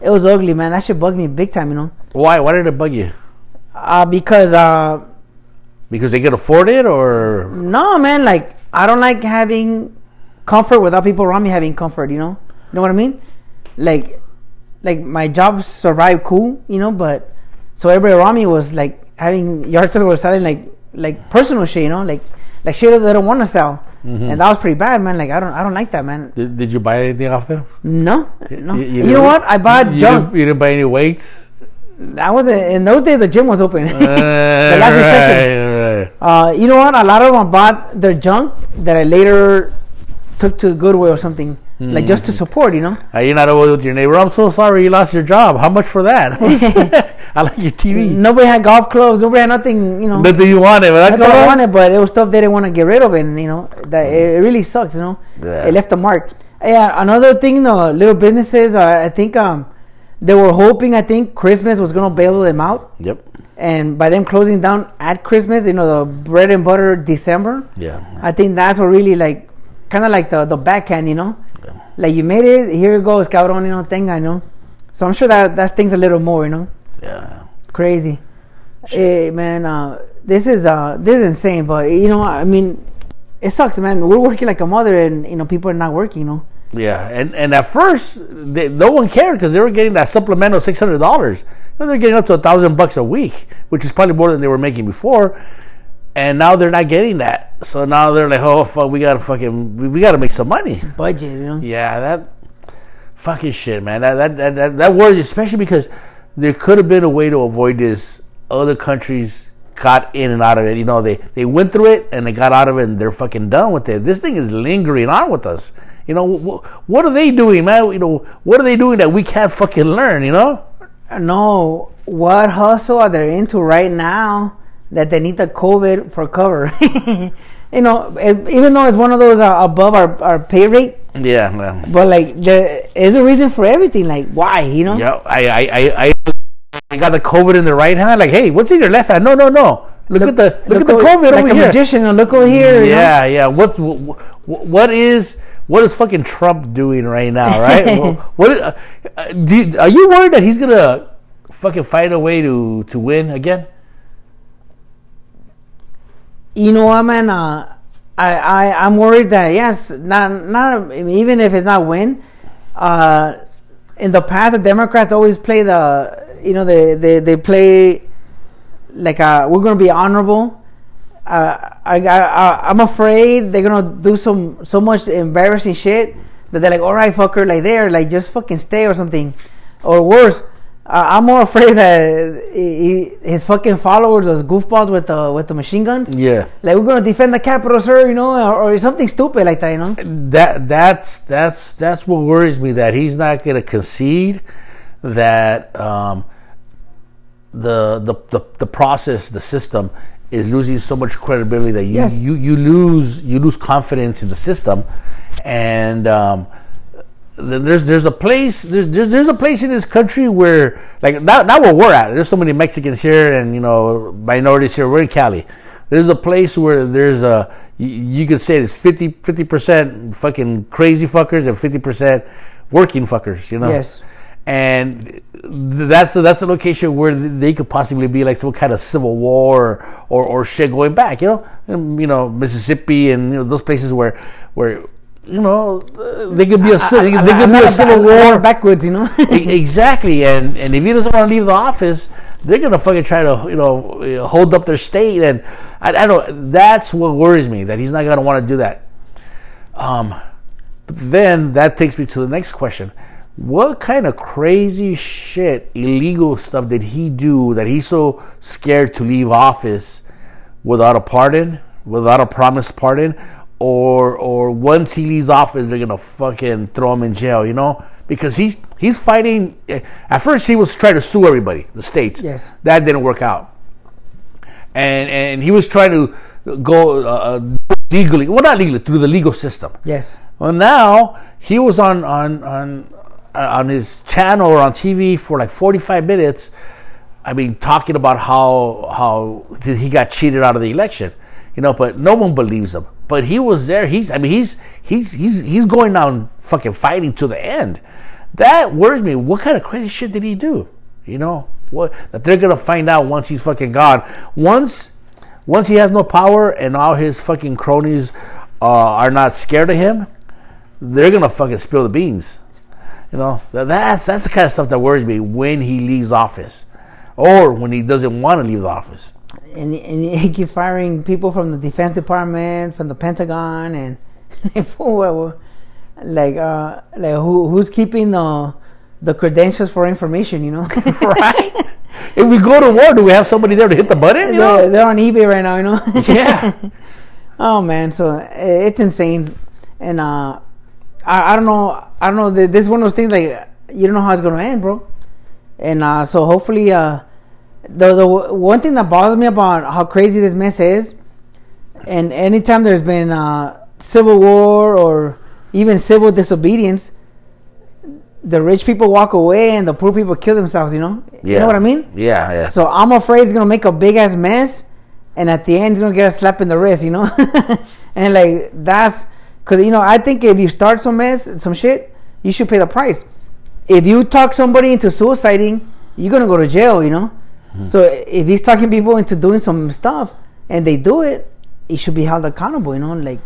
it was ugly, man. That shit bugged me big time, you know. Why? Why did it bug you? Uh, because uh, Because they could afford it, or No, man. Like I don't like having comfort without people around me having comfort. You know, you know what I mean? Like, like my job survived cool, you know, but so everybody around me was like having yard sales were selling like like personal shit, you know, like like shit that they don't want to sell, and that was pretty bad, man. Like I don't I don't like that, man. did, did you buy anything off them? No, no. You- You, you know what? I bought you junk. Didn't, you didn't buy any weights. That wasn't in those days. The gym was open. the last recession. right, right. Uh, you know what? A lot of them bought their junk that I later took to Goodwill or something, like just to support. You know. Uh, you're not always with your neighbor. I'm so sorry you lost your job. How much for that? I like your TV. Nobody had golf clubs. Nobody had nothing. You know. What you wanted. But what I wanted, but it was stuff they didn't want to get rid of, and you know that it really sucks. You know, Yeah. it left a mark. Yeah, another thing, the little businesses. Uh, I think um, they were hoping. I think Christmas was gonna bail them out, Yep. and by them closing down at Christmas, you know, the bread and butter December. Yeah. I think that's what really like, kind of like the the backhand. You know, like you made it. Here it goes, cabrón. You know, tenga. You know, so I'm sure that that stings a little more. You know Yeah. crazy. Hey, man, uh, this is uh, this is insane. But you know, I mean, it sucks, man. We're working like a mother, and you know, people are not working. You know, Yeah, and and at first, they, no one cared because they were getting that supplemental six hundred dollars. Now they're getting up to a thousand bucks a week, which is probably more than they were making before. And now they're not getting that, so now they're like, "Oh fuck, we gotta fucking, we, we gotta make some money." budget. You know, Yeah, that fucking shit, man. That that that that, that worries, especially because there could have been a way to avoid this. Other countries got in and out of it. You know, they they went through it and they got out of it, and they're fucking done with it. This thing is lingering on with us. You know, wh- what are they doing, man? You know, what are they doing that we can't fucking learn? You know? no, what hustle are they into right now that they need the COVID for cover? you know, even though it's one of those uh, above our, our pay rate, Yeah, man. but like there is a reason for everything. Like why? You know, Yeah, I I I. I I got the COVID in the right hand. Like, hey, what's in your left hand? No, no, no. Look, at the look, at the COVID like over a here. magician. Look over here. you know? Yeah, yeah. What's wh- wh- what is what is fucking Trump doing right now? Right? Wh- what is, uh, do are you worried that he's gonna fucking find a way to to win again? You know what, man? Uh, I I I'm worried that yes, not not even if it's not win. Uh, in the past, the Democrats always play the you know they they they play like uh, we're gonna be honorable. Uh, I, I I I'm afraid they're gonna do some so much embarrassing shit that they're like, all right, fucker, like there, like just fucking stay or something, or worse. I'm more afraid that he, his fucking followers, those goofballs with the with the machine guns, Yeah, like we're gonna defend the capital, sir, you know, or, or something stupid like that, you know. that that's that's that's what worries me. That he's not gonna concede. That um, the, the the the process, the system, is losing so much credibility that you Yes. you, you lose you lose confidence in the system, and um, there's there's a place there's, there's there's a place in this country where like not not where we're at. There's so many Mexicans here and you know minorities here. We're in Cali. There's a place where there's a you, you could say it's 50 percent fucking crazy fuckers and fifty percent working fuckers. You know. Yes. And that's the, that's the location where they could possibly be like some kind of civil war or, or shit going back. You know, And, you know Mississippi and you know those places where where you know they could be a, they could- they could be a civil war backwards, you know. Exactly, and and if he doesn't want to leave the office, they're gonna fucking try to you know hold up their state, and I, I don't. That's what worries me that he's not gonna want to do that. Um, but then that takes me to the next question: What kind of crazy shit, illegal stuff did he do that he's so scared to leave office without a pardon, without a promised pardon? Or, or once he leaves office, they're gonna fucking throw him in jail, you know? Because he's he's fighting. At first, he was trying to sue everybody, the states. Yes. that didn't work out and and he was trying to go uh, legally, well, not legally, through the legal system. yes. Well, now he was on on on uh, on his channel or on TV for like forty five minutes. I mean, talking about how how he got cheated out of the election, you know, but no one believes him. But he was there. He's I mean, he's he's he's he's going down fucking fighting to the end. That worries me. What kind of crazy shit did he do? You know what that they're gonna find out once he's fucking gone. Once once he has no power and all his fucking cronies uh, are not scared of him, they're gonna fucking spill the beans. You know, That- that's that's the kind of stuff that worries me when he leaves office, or when he doesn't want to leave the office. And, and he keeps firing people from the Defense Department, from the Pentagon, and like uh, like who who's keeping the the credentials for information? You know, right? if we go to war, do we have somebody there to hit the button? You they're, know? they're on eBay right now, you know. Yeah. oh man, so uh, it's insane, and uh, I, I don't know, I don't know. This is one of those things like you don't know how it's gonna end, bro. And uh, so hopefully, uh, the the one thing that bothers me about how crazy this mess is, and anytime there's been uh, civil war or even civil disobedience, the rich people walk away and the poor people kill themselves. You know, you know what I mean? Yeah, yeah. So I'm afraid it's gonna make a big ass mess, and at the end, it's gonna get a slap in the wrist, you know. and like that's because you know I think if you start some mess, some shit, you should pay the price. If you talk somebody into suiciding, you're gonna go to jail, you know. So if he's talking people into doing some stuff and they do it, he should be held accountable, you know. Like,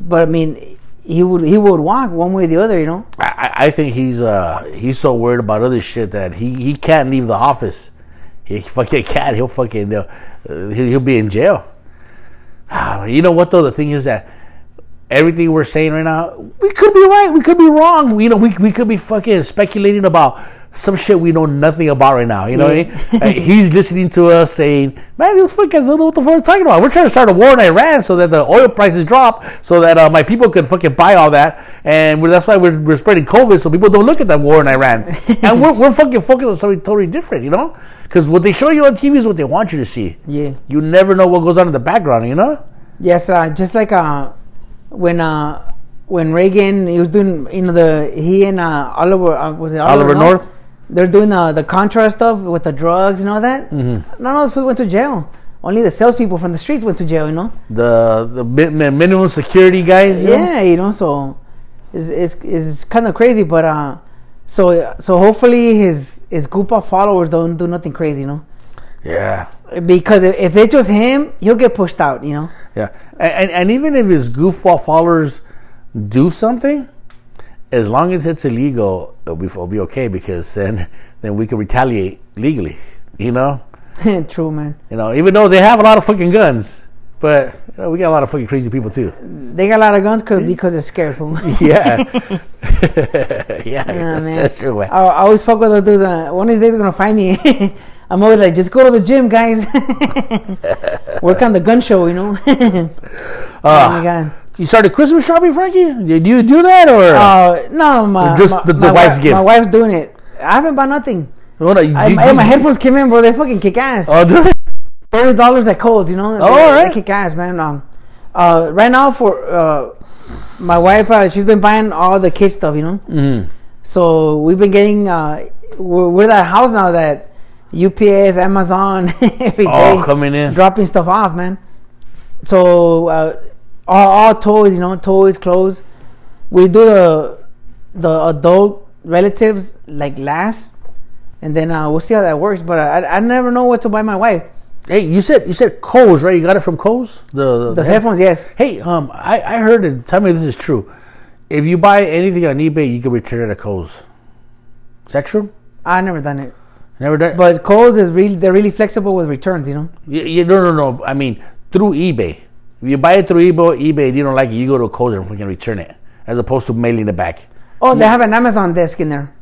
but I mean, he would he would walk one way or the other, you know. I, I- think he's uh he's so worried about other shit that he, he can't leave the office. He fucking can't. He'll fucking uh, he'll, be in jail. You know what though? The thing is that everything we're saying right now, we could be right, we could be wrong. You know, we we could be fucking speculating about some shit we know nothing about right now. You know, Yeah. what I mean? He's listening to us saying, "Man, these fuckers don't know what the fuck we're talking about. We're trying to start a war in Iran so that the oil prices drop, so that uh, my people can fucking buy all that, and we're, that's why we're, we're spreading COVID, so people don't look at that war in Iran, and we're, we're fucking focused on something totally different, you know? Because what they show you on TV is what they want you to see. Yeah. You never know what goes on in the background, you know? Yes, uh, just like uh, when uh, when Reagan he was doing you know the he and uh, Oliver uh, was it Oliver North? They're doing the the Contra stuff with the drugs and all that. Mm-hmm. None of those people went to jail. Only the salespeople from the streets went to jail. You know. The the mi- mi- minimum security guys, you know? Yeah, you know. So it's it's, it's kind of crazy, but uh, so so hopefully his his group of followers don't do nothing crazy. You know. Yeah. Because if, if it's just him, he'll get pushed out, you know. Yeah, and, and, and even if his goofball followers do something, as long as it's illegal, it'll be, it'll be okay because then then we can retaliate legally. You know, True, man. you know, even though they have a lot of fucking guns, but you know, we got a lot of fucking crazy people too. They got a lot of guns cause, because they're scared, fool. Yeah, yeah, Yeah, that's, true. Man. I, I always fuck with those dudes. Uh, one of these days they're gonna find me. I'm always like, just go to the gym, guys. Work on the gun show, you know. oh my god. You started Christmas shopping, Frankie? Did you do that or? Uh, no, my Or just my, the- the my wife's wi- gifts? My wife's doing it. I haven't bought nothing. You- I, you- hey, my you- headphones came in, bro. They fucking kick ass. Oh, do they? Thirty dollars at Kohl's, you know. Oh, they, all right. they kick ass, man. Um, uh, right now for uh, my wife, uh, she's been buying all the kids stuff, you know. Mm-hmm. So we've been getting. Uh, we're, we're that house now that UPS, Amazon, every day Oh, coming in. dropping stuff off, man. So uh, all, all toys, you know, toys, clothes. We do the the adult relatives like last, and then uh, we'll see how that works. But I, I never know what to buy my wife. Hey, you said you said Kohl's, right? You got it from Kohl's. The The headphones, yes. Hey, um, I, I heard it. Tell me if this is true. If you buy anything on eBay, you can return it at Kohl's. Is that true? I never done it. Never done. But Kohl's is really they're really flexible with returns, you know. you, you, no, no, no. I mean, through eBay. If you buy it through eBay, eBay, and you don't like it, you go to Kohl's and fucking return it, as opposed to mailing it back. Oh, they have an Amazon desk in there.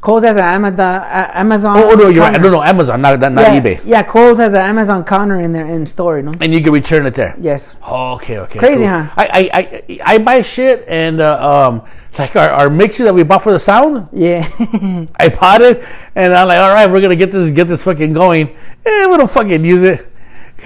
Kohl's has an Amazon uh, Amazon. Oh, oh no, you're right. counter. No, no, Amazon, not not, not yeah, eBay. Yeah, Kohl's has an Amazon counter in there in store, you know. And you can return it there. Yes. Oh, okay, okay. Crazy, cool. huh? I, I, I, I buy shit and uh, um, like our, our mixer that we bought for the sound. Yeah. I bought it, and I'm like, all right, we're gonna get this, get this fucking going. Eh, we don't fucking use it.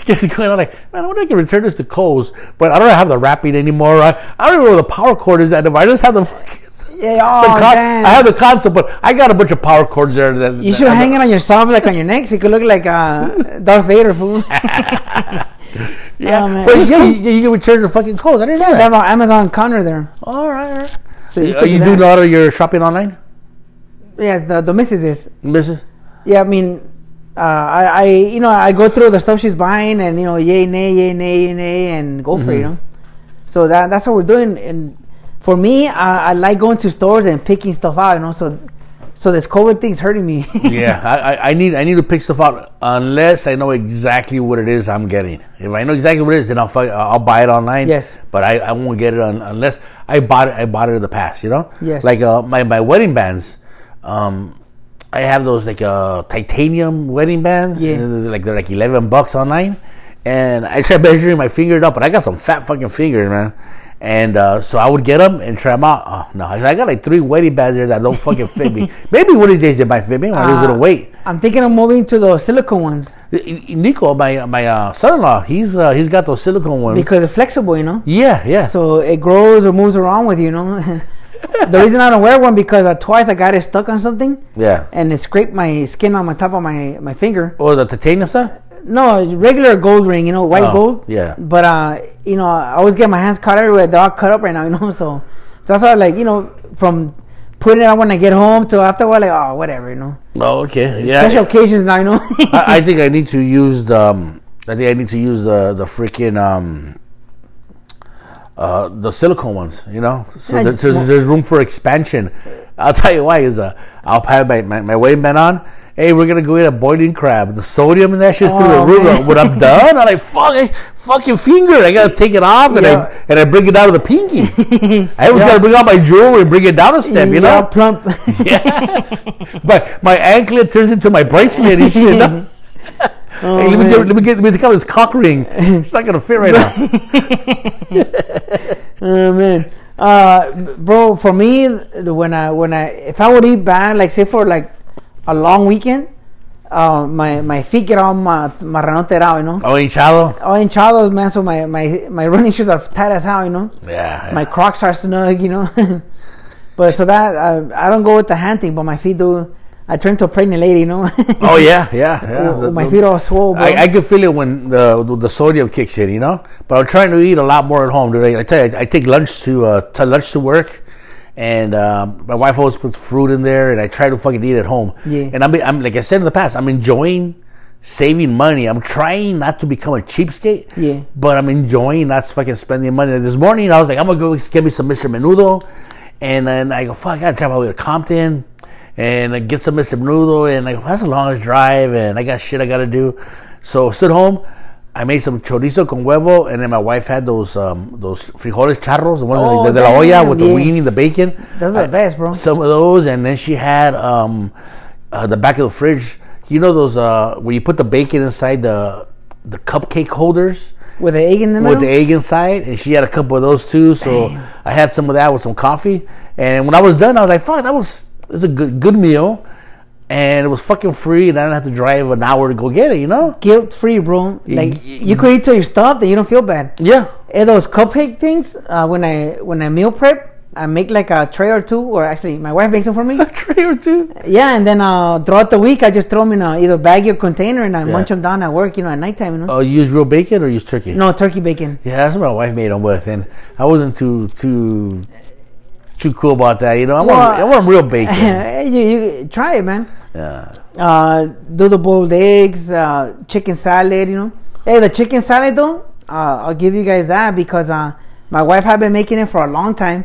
Get it going. I'm like, man, I wonder if I can return this to Kohl's, but I don't have the wrapping anymore. I, I don't even know where the power cord is at. If I just have the fucking. yeah. Oh, con-. I have the concept, but I got a bunch of power cords there. That, you should I'm hang it on yourself, like on your neck, so you could look like uh, Darth Vader, fool. Yeah, Oh, man. but yeah, you, you can return to fucking Kohl's. I didn't know have that. an Amazon counter there. All right, all right. So You, you do do a lot of your shopping online, Yeah, the the missus is. Mrs. Yeah, I mean, uh, I, I, you know, I go through the stuff she's buying, and you know, yay, nay, yay, nay, yay, nay, and go for it, you know. So that that's what we're doing. And for me, I, I like going to stores and picking stuff out, you know. So, so this COVID thing's hurting me. yeah, I, I- I need I need to pick stuff out unless I know exactly what it is I'm getting. If I know exactly what it is, then I'll I'll buy it online. Yes. but I, I won't get it un, unless I bought it. I bought it in the past. You know. Yes. Like uh, my my wedding bands. Um, I have those like uh, titanium wedding bands. Yeah. Uh, Like they're like eleven bucks online, and I tried measuring my finger up, but I got some fat fucking fingers, man. And uh, so I would get them and try them out. Oh no, I got like three wedding bands there that don't fucking fit me. Maybe one of these days they might fit me when I lose a little Uh, weight. I'm thinking of moving to the silicone ones Nico, my my uh, son-in-law, he's uh, he's got those silicone ones. because they're flexible, you know. yeah, yeah. So it grows or moves around with you, you know. the reason I don't wear one because uh, twice I got it stuck on something yeah. and it scraped my skin on my top of my my finger. Oh, the titanium stuff. No, regular gold ring, you know, white Oh, gold. yeah. But uh, you know, I always get my hands cut everywhere. They're all cut up right now, you know. So, so that's why, like, you know, from putting it on when I get home to after a while, like, oh, whatever, you know. Oh, okay. Yeah. Special occasions now, you know. I, I think I need to use the. Um, I think I need to use the the freaking um, uh, the silicone ones. You know, so, Yeah, so well- there's room for expansion. I'll tell you why. Is uh, I'll have my my, my weighing band on. Hey, we're gonna go eat a boiling crab. The sodium in that shit's through the Oh, roof. man. When I'm done, I'm like, fuck, I, fucking finger. I gotta take it off and Yeah. I and I bring it down to the pinky. I always gotta bring out my jewelry and bring it down a step. You Yeah, know, plump. but my anklet turns into my bracelet and shit. you know? Oh, hey, let me, get, let me get let me take out this cock ring. It's not gonna fit right now. Oh man, uh, bro. For me, when I when I if I would eat bad, like say for like a long weekend, uh, my my feet get all ma, marranoterado, you know. Oh, hinchado. All hinchados, man. So my my my running shoes are tight as hell, you know. Yeah. My Crocs are snug, you know. but so that uh, I don't go with the hand thing, but my feet do. I turned to a pregnant lady, you know. oh yeah, yeah, yeah. Oh, The- my feet all swole, bro. I, I can feel it when the the sodium kicks in, you know. But I'm trying to eat a lot more at home today. I tell you, I, I take lunch to uh, to lunch to work, and um, my wife always puts fruit in there, and I try to fucking eat at home. Yeah. And I'm, I'm like I said in the past, I'm enjoying saving money. I'm trying not to become a cheapskate. Yeah. But I'm enjoying not fucking spending money. This morning I was like, I'm gonna go get me some Mr. Menudo, and then I go, fuck, I gotta drive all the way to Compton. And I get some Mr. Menudo, and I go, that's the longest drive, and I got shit I gotta do. So stood home, I made some chorizo con huevo, and then my wife had those um, those frijoles charros, the ones Oh, de, de la olla damn, with the yeah. weenie, the bacon. Those are the best, bro. Some of those, and then she had um, uh, the back of the fridge. You know those uh, where you put the bacon inside the the cupcake holders with the egg in the middle. with the egg inside, and she had a couple of those too. So I had some of that with some coffee, and when I was done, I was like, "Fuck, that was is a good good meal." And it was fucking free, and I didn't have to drive an hour to go get it. You know? Guilt free, bro. Like y- you could eat till you stop, and you don't feel bad. Yeah. And those cupcake things, uh, when I when I meal prep, I make like a tray or two, or actually my wife makes them for me. A tray or two. yeah, and then uh, throughout the week, I just throw them in a, either baggie or container, and I munch them down at work, you know, at nighttime, you know. Oh, you use real bacon or use turkey? no turkey bacon. Yeah, that's what my wife made them with, and I wasn't too too too cool about that. You know, I want Well, I want real bacon. you, you try it, man. yeah. Uh, do the boiled eggs, uh, chicken salad, you know. Hey, the chicken salad though, uh, I'll give you guys that because uh, my wife had been making it for a long time,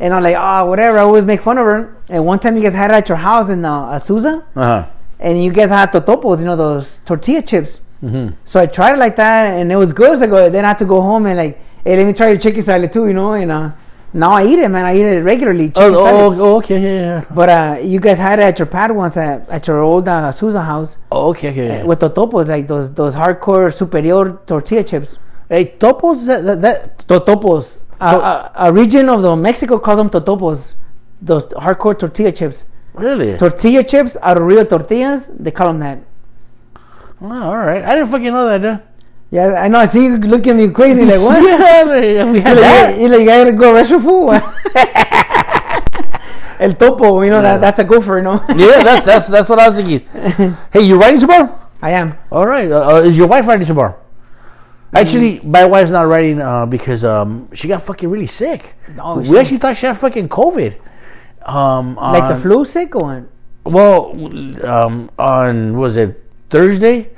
and I'm like, oh, whatever. I always make fun of her. And one time you guys had it at your house in uh, Azusa, Uh huh. and you guys had totopos, you know, those tortilla chips. Mm-hmm. So I tried it like that, and it was good. So I go, then I had to go home and like, hey, let me try your chicken salad too, you know. And uh, now I eat it, man. I eat it regularly. Oh, oh, oh, okay, yeah, yeah. But uh, you guys had it at your pad once at, at your old uh, Sousa house Oh, okay, okay. yeah. with totopos, like those those hardcore superior tortilla chips. Hey, topos. That, that, that Totopos. Uh, a, a region of the Mexico calls them totopos. Those hardcore tortilla chips. really? Tortilla chips out of real tortillas. They call them that. Oh, all right. I didn't fucking know that. Dude. Yeah, I know. I see you looking at me crazy. Like what? yeah, man, we had You're that. like, you're like, I gotta go restaurant food. El topo, you know that that's a gopher, you know. yeah, that's that's that's what I was thinking. Hey, you riding tomorrow? I am. All right. Uh, uh, is your wife riding tomorrow? Actually, my wife's not riding uh, because um, she got fucking really sick. Oh, we actually thought she had fucking COVID. Um, Like the flu sick one. Well, um, on was it Thursday?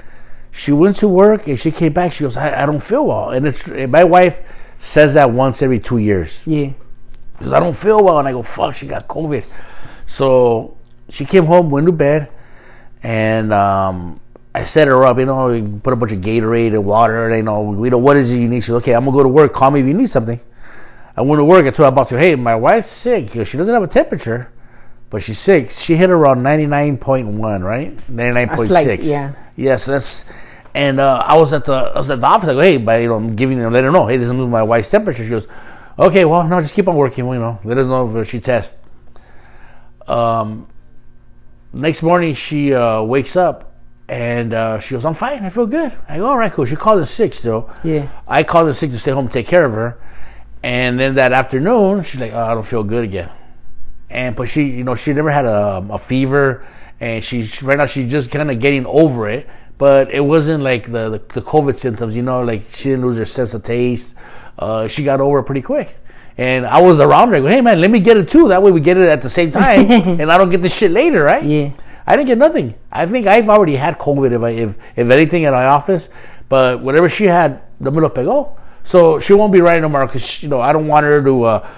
She went to work and she came back. She goes, I, I don't feel well, and it's my wife says that once every two years Yeah. because I don't feel well, and I go, fuck, she got COVID. So she came home, went to bed, and um, I set her up. You know, we put a bunch of Gatorade and water. And, you know, you know what is it you need? She's okay. I'm gonna go to work. Call me if you need something. I went to work. I told her about say, hey, my wife's sick. Goes, She doesn't have a temperature, but she's six. She hit around ninety nine point one, right? Ninety nine point six. yeah. Yes, that's. And uh, I was at the I was at the office. I go, hey, but you know, I'm giving her, let her know, hey, this is my wife's temperature. She goes, okay, well, no, just keep on working. You know, let us know if she tests. Um, next morning she uh, wakes up and uh, she goes, I'm fine. I feel good. I go, all right, cool. She called in sick still. Yeah. I called in sick to stay home and take care of her. And then that afternoon, she's like, oh, I don't feel good again. And but she, you know, she never had a, a fever, and she's right now she's just kind of getting over it. But it wasn't like the, the the COVID symptoms, you know, like she didn't lose her sense of taste. Uh, she got over it pretty quick. And I was around her. I go, hey man, let me get it too. That way we get it at the same time, and I don't get this shit later, right? Yeah. I didn't get nothing. I think I've already had COVID if I, if if anything in my office, but whatever she had, no me lo pegó. So she won't be right no more because you know I don't want her to. Uh,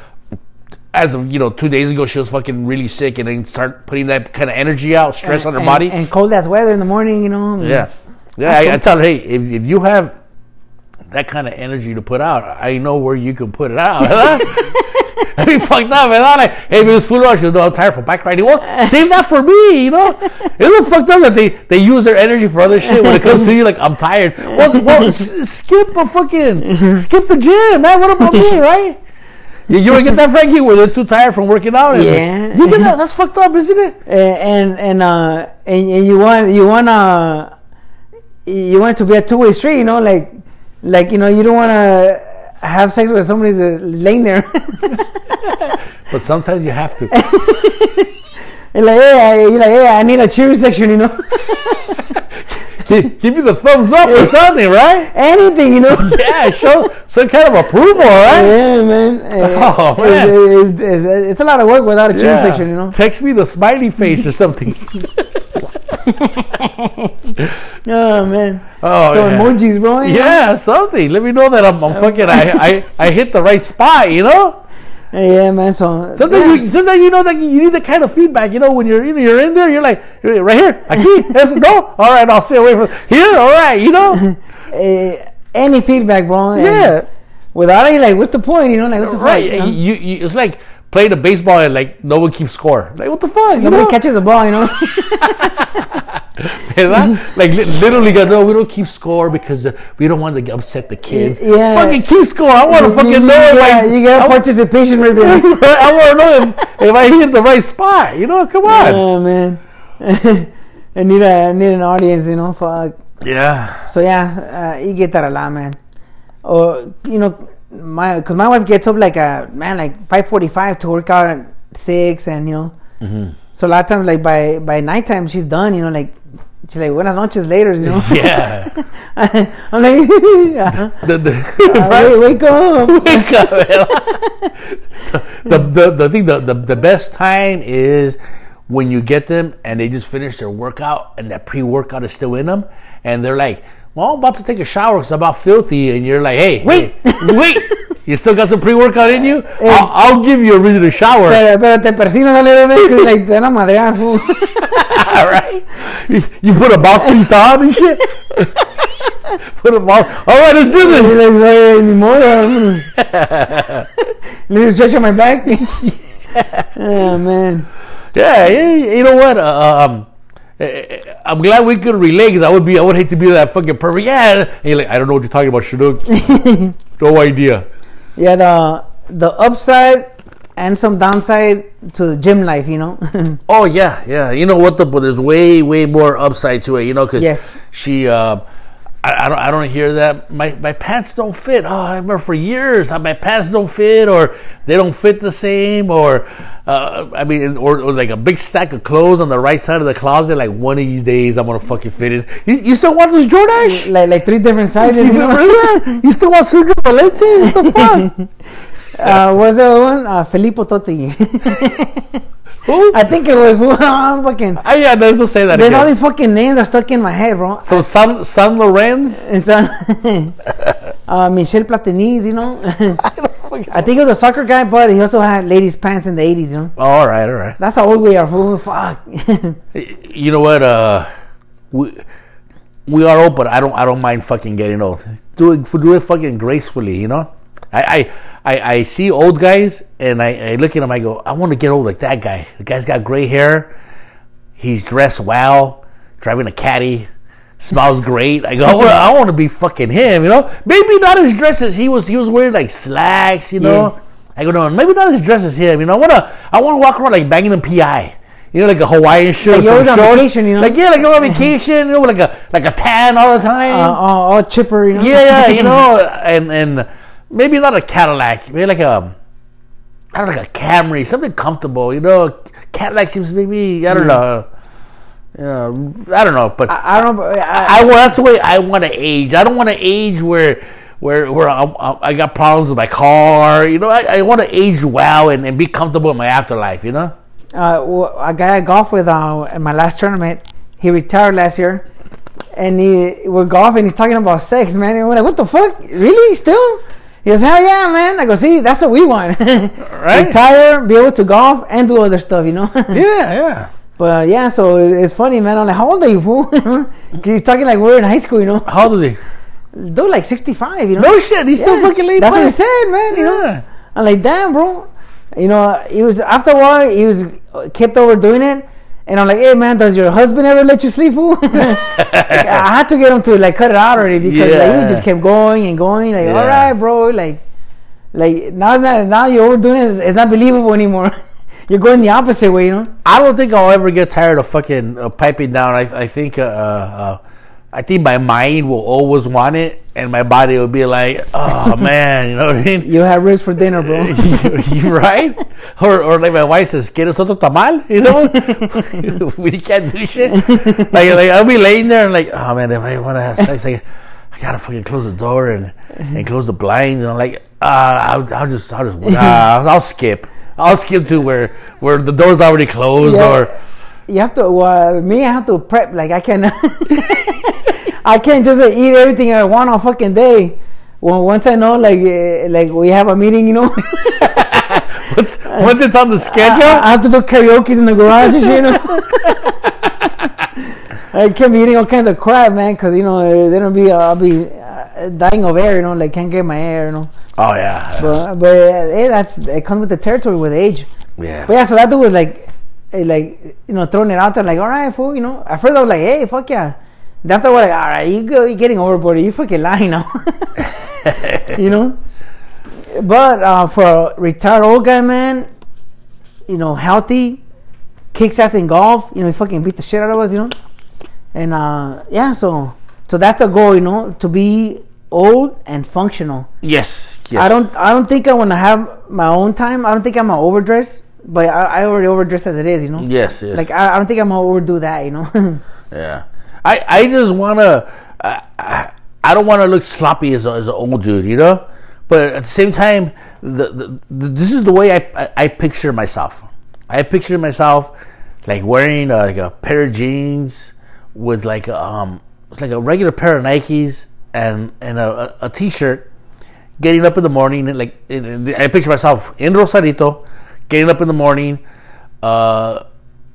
as of you know, two days ago she was fucking really sick, and then start putting that kind of energy out, stress on her and, body. And cold as weather in the morning, you know. yeah, yeah. I, I tell her, hey, if, if you have that kind of energy to put out, I know where you can put it out. I mean, fucked up, man. Like, hey, it was full rush. You know, I'm tired from bike riding. Well, save that for me, you know. It's fucked up that they, they use their energy for other shit when it comes to you. Like, I'm tired. Well, well s- skip a fucking skip the gym, man. What about me, right? You, you ever get that, Frankie, where they're too tired from working out? Yeah. you get that? That's fucked up, isn't it? and and and uh and, and you want you want to you want it to be a two way street, you know, like like you know you don't want to have sex with somebody that's laying there. But sometimes you have to. and like hey, I, you're like hey, I need a cheer section, you know, give, give me the thumbs up or something, right? anything, you know. Yeah, show some kind of approval, right? Yeah, man. Oh, man. It's, it's, it's a lot of work without a cheer section, you know. Text me the smiley face or something. Oh man. Oh, so yeah. emojis, bro. know? Yeah, something. Let me know that I'm, I'm um, fucking. I, I I hit the right spot. You know. Yeah, man. So Sometimes yeah. you sometimes you know that you need that kind of feedback. You know when you're you know, you're in there, you're like right here, aquí, yes, no, all right, I'll stay away from here. All right, you know. Eh, any feedback, bro. Yeah. Without it, like, what's the point? You know, like, what the Right. fuck? You know? You, you, it's like playing a baseball and like no one keeps score. Like what the fuck? You Nobody know? catches the ball, you know. ¿Verdad? like literally, no, we don't keep score because uh, we don't want to upset the kids. Yeah. Fucking keep score. I want to fucking know. yeah, I- you get I a wa- participation rate. I want to know if, if I hit the right spot. You know, come on. oh man. I need a I need an audience, you know. Fuck. Yeah. So yeah, uh, you get that a lot, man. Or you know, my because my wife gets up like a man like five forty five to work out at six, and you know, Mm-hmm. so a lot of times like by by nighttime she's done. You know, like she's like buenas noches later. You know, Yeah. I'm like, uh, the, the, wait, wake up. Wake up, the, the, the thing, the, the, the best time is when you get them and they just finish their workout and that pre workout is still in them and they're like, well, I'm about to take a shower because I'm about filthy. And you're like, hey, Wait. hey, wait, you still got some pre workout in you? I'll, I'll give you a reason to shower. Pero, pero te persinas a little bit because like te van a madrear. fool. All right. You, put a mouthpiece on and shit? put a mouth. All right, let's do You're this. like, "Güey, ni modo, vámonos." Let me stretch on my back. oh man. Yeah, you know what? Uh, um, eh, I'm glad we could relate because I would be, I would hate to be that fucking pervert. Yeah, and you're like, I don't know what you're talking about, Shaduk. no idea. Yeah, the the upside and some downside to the gym life, you know. Oh yeah, yeah. You know what? The, but there's way, way more upside to it. You know, because Yes. she, uh, I, I don't, I don't hear that. My my pants don't fit. Oh, I remember for years how my pants don't fit, or they don't fit the same, or uh, I mean, or, or like a big stack of clothes on the right side of the closet. Like one of these days, I'm gonna fucking fit it. You, you still want this Jordache? like like three different sizes. You You know? You still want Sergio Valente? What the fuck? Uh, what's the other one? Uh, Filippo Totti. Who? I think it was I'm fucking. I, yeah, let's just say that There's all these fucking names are stuck in my head, bro. So San San Lorenz. It's, uh, uh, Michel Platini, you know. I think he was a soccer guy, but he also had ladies' pants in the 80s, you know. Oh, all right, all right. That's how old we are, fool. Fuck. You know what? Uh, we we are old, but I don't I don't mind fucking getting old. Do it do it fucking gracefully, you know. I, I, I, I see old guys and I, I look at them. I go, I want to get old like that guy. The guy's got gray hair. He's dressed well, driving a caddy, smells great. I go, I want to be fucking him, you know. Maybe not his dress as he was. He was wearing like slacks, you know. I go, no, maybe not his dress as him. You know, I wanna, I wanna walk around like banging a PI. You know, like a Hawaiian shirt, Like some shorts. vacation, you know? Like yeah, like on vacation, you know, like a like a tan all the time. Uh, all, all chipper, you know. Yeah, yeah, you know, and and maybe not a Cadillac, maybe like a I don't know, like a Camry, something comfortable. You know, Cadillac seems maybe I don't know. Yeah, I don't know, but I, I, I don't know. But I, I, want that's the way I want to age. I don't want to age where where where I'm, I'm- I got problems with my car. You know, I, I want to age well and, and be comfortable in my afterlife. You know. uh, well, a guy I golf with uh, in my last tournament, he retired last year, and he we're golfing. He's talking about sex, man. And we're like, "What the fuck? Really? Still?" He goes, "Hell yeah, man!" I go, "See, that's what we want. Right. Retire, be able to golf, and do other stuff, you know." Yeah, yeah. but yeah, so it's funny, man. I'm like, "How old are you, fool?" he's talking like we're in high school, you know. How old is he? Dude, like 65, you know. No shit, he's still fucking laid That's what he said, man. You know, Yeah. I'm like, damn, bro. You know, he was after a while, he was kept overdoing it, and I'm like, hey, man, does your husband ever let you sleep, fool? Like, I had to get him to like cut it out already because like, he just kept going and going. Like, Yeah. all right, bro, like, like now it's not now you're overdoing it. It's, it's not believable anymore. you're going the opposite way, you know. I don't think I'll ever get tired of fucking uh, piping down. I, I think uh, uh, I think my mind will always want it, and my body will be like, "Oh man," you know what I mean? You have ribs for dinner, bro. you right? Or, or like my wife says, "¿Quieres otro tamal?" You know, we can't do shit. Like, like I'll be laying there and like, "Oh man, if I want to have sex, I, I gotta fucking close the door and and close the blinds." And I'm like, uh, I'll, I'll just, I'll just, uh, I'll skip. I'll skip to where where the door's already closed Yeah. or. you have to uh, me i have to prep like i can i can't just uh, eat everything i want on fucking day. Well once i know like uh, like we have a meeting you know? Once, once it's on the schedule, I, I have to do karaoke in the garage you know? I kept eating all kinds of crap man because you know uh, then i'll be i'll be uh, dying of air you know like can't get my air you know? Oh yeah, but but uh, hey, that's it comes with the territory with age. Yeah. But yeah, so that dude was like, eh, like you know, throwing it out there, like, all right, fool, you know. At first I was like, hey, fuck yeah. After what, like, all right, you go, you getting overboard, you fucking lying now, you know. But uh, for a retired old guy, man, you know, healthy, kicks ass in golf, you know, he fucking beat the shit out of us, you know. And uh, yeah, so so that's the goal, you know, to be old and functional. Yes, yes. I don't. I don't think I want to have my own time. I don't think I'm gonna overdress, but I, I already overdress as it is. You know. Yes, yes. Like I, I don't think I'm gonna overdo that. You know. Yeah, I I just wanna I, I, I don't want to look sloppy as a, as an old dude, you know. But at the same time, the, the, the this is the way I, I I picture myself. I picture myself like wearing uh, like a pair of jeans with like a, um like a regular pair of Nikes and and a, a, a t-shirt. Getting up in the morning, and like I picture myself in Rosarito, getting up in the morning, uh,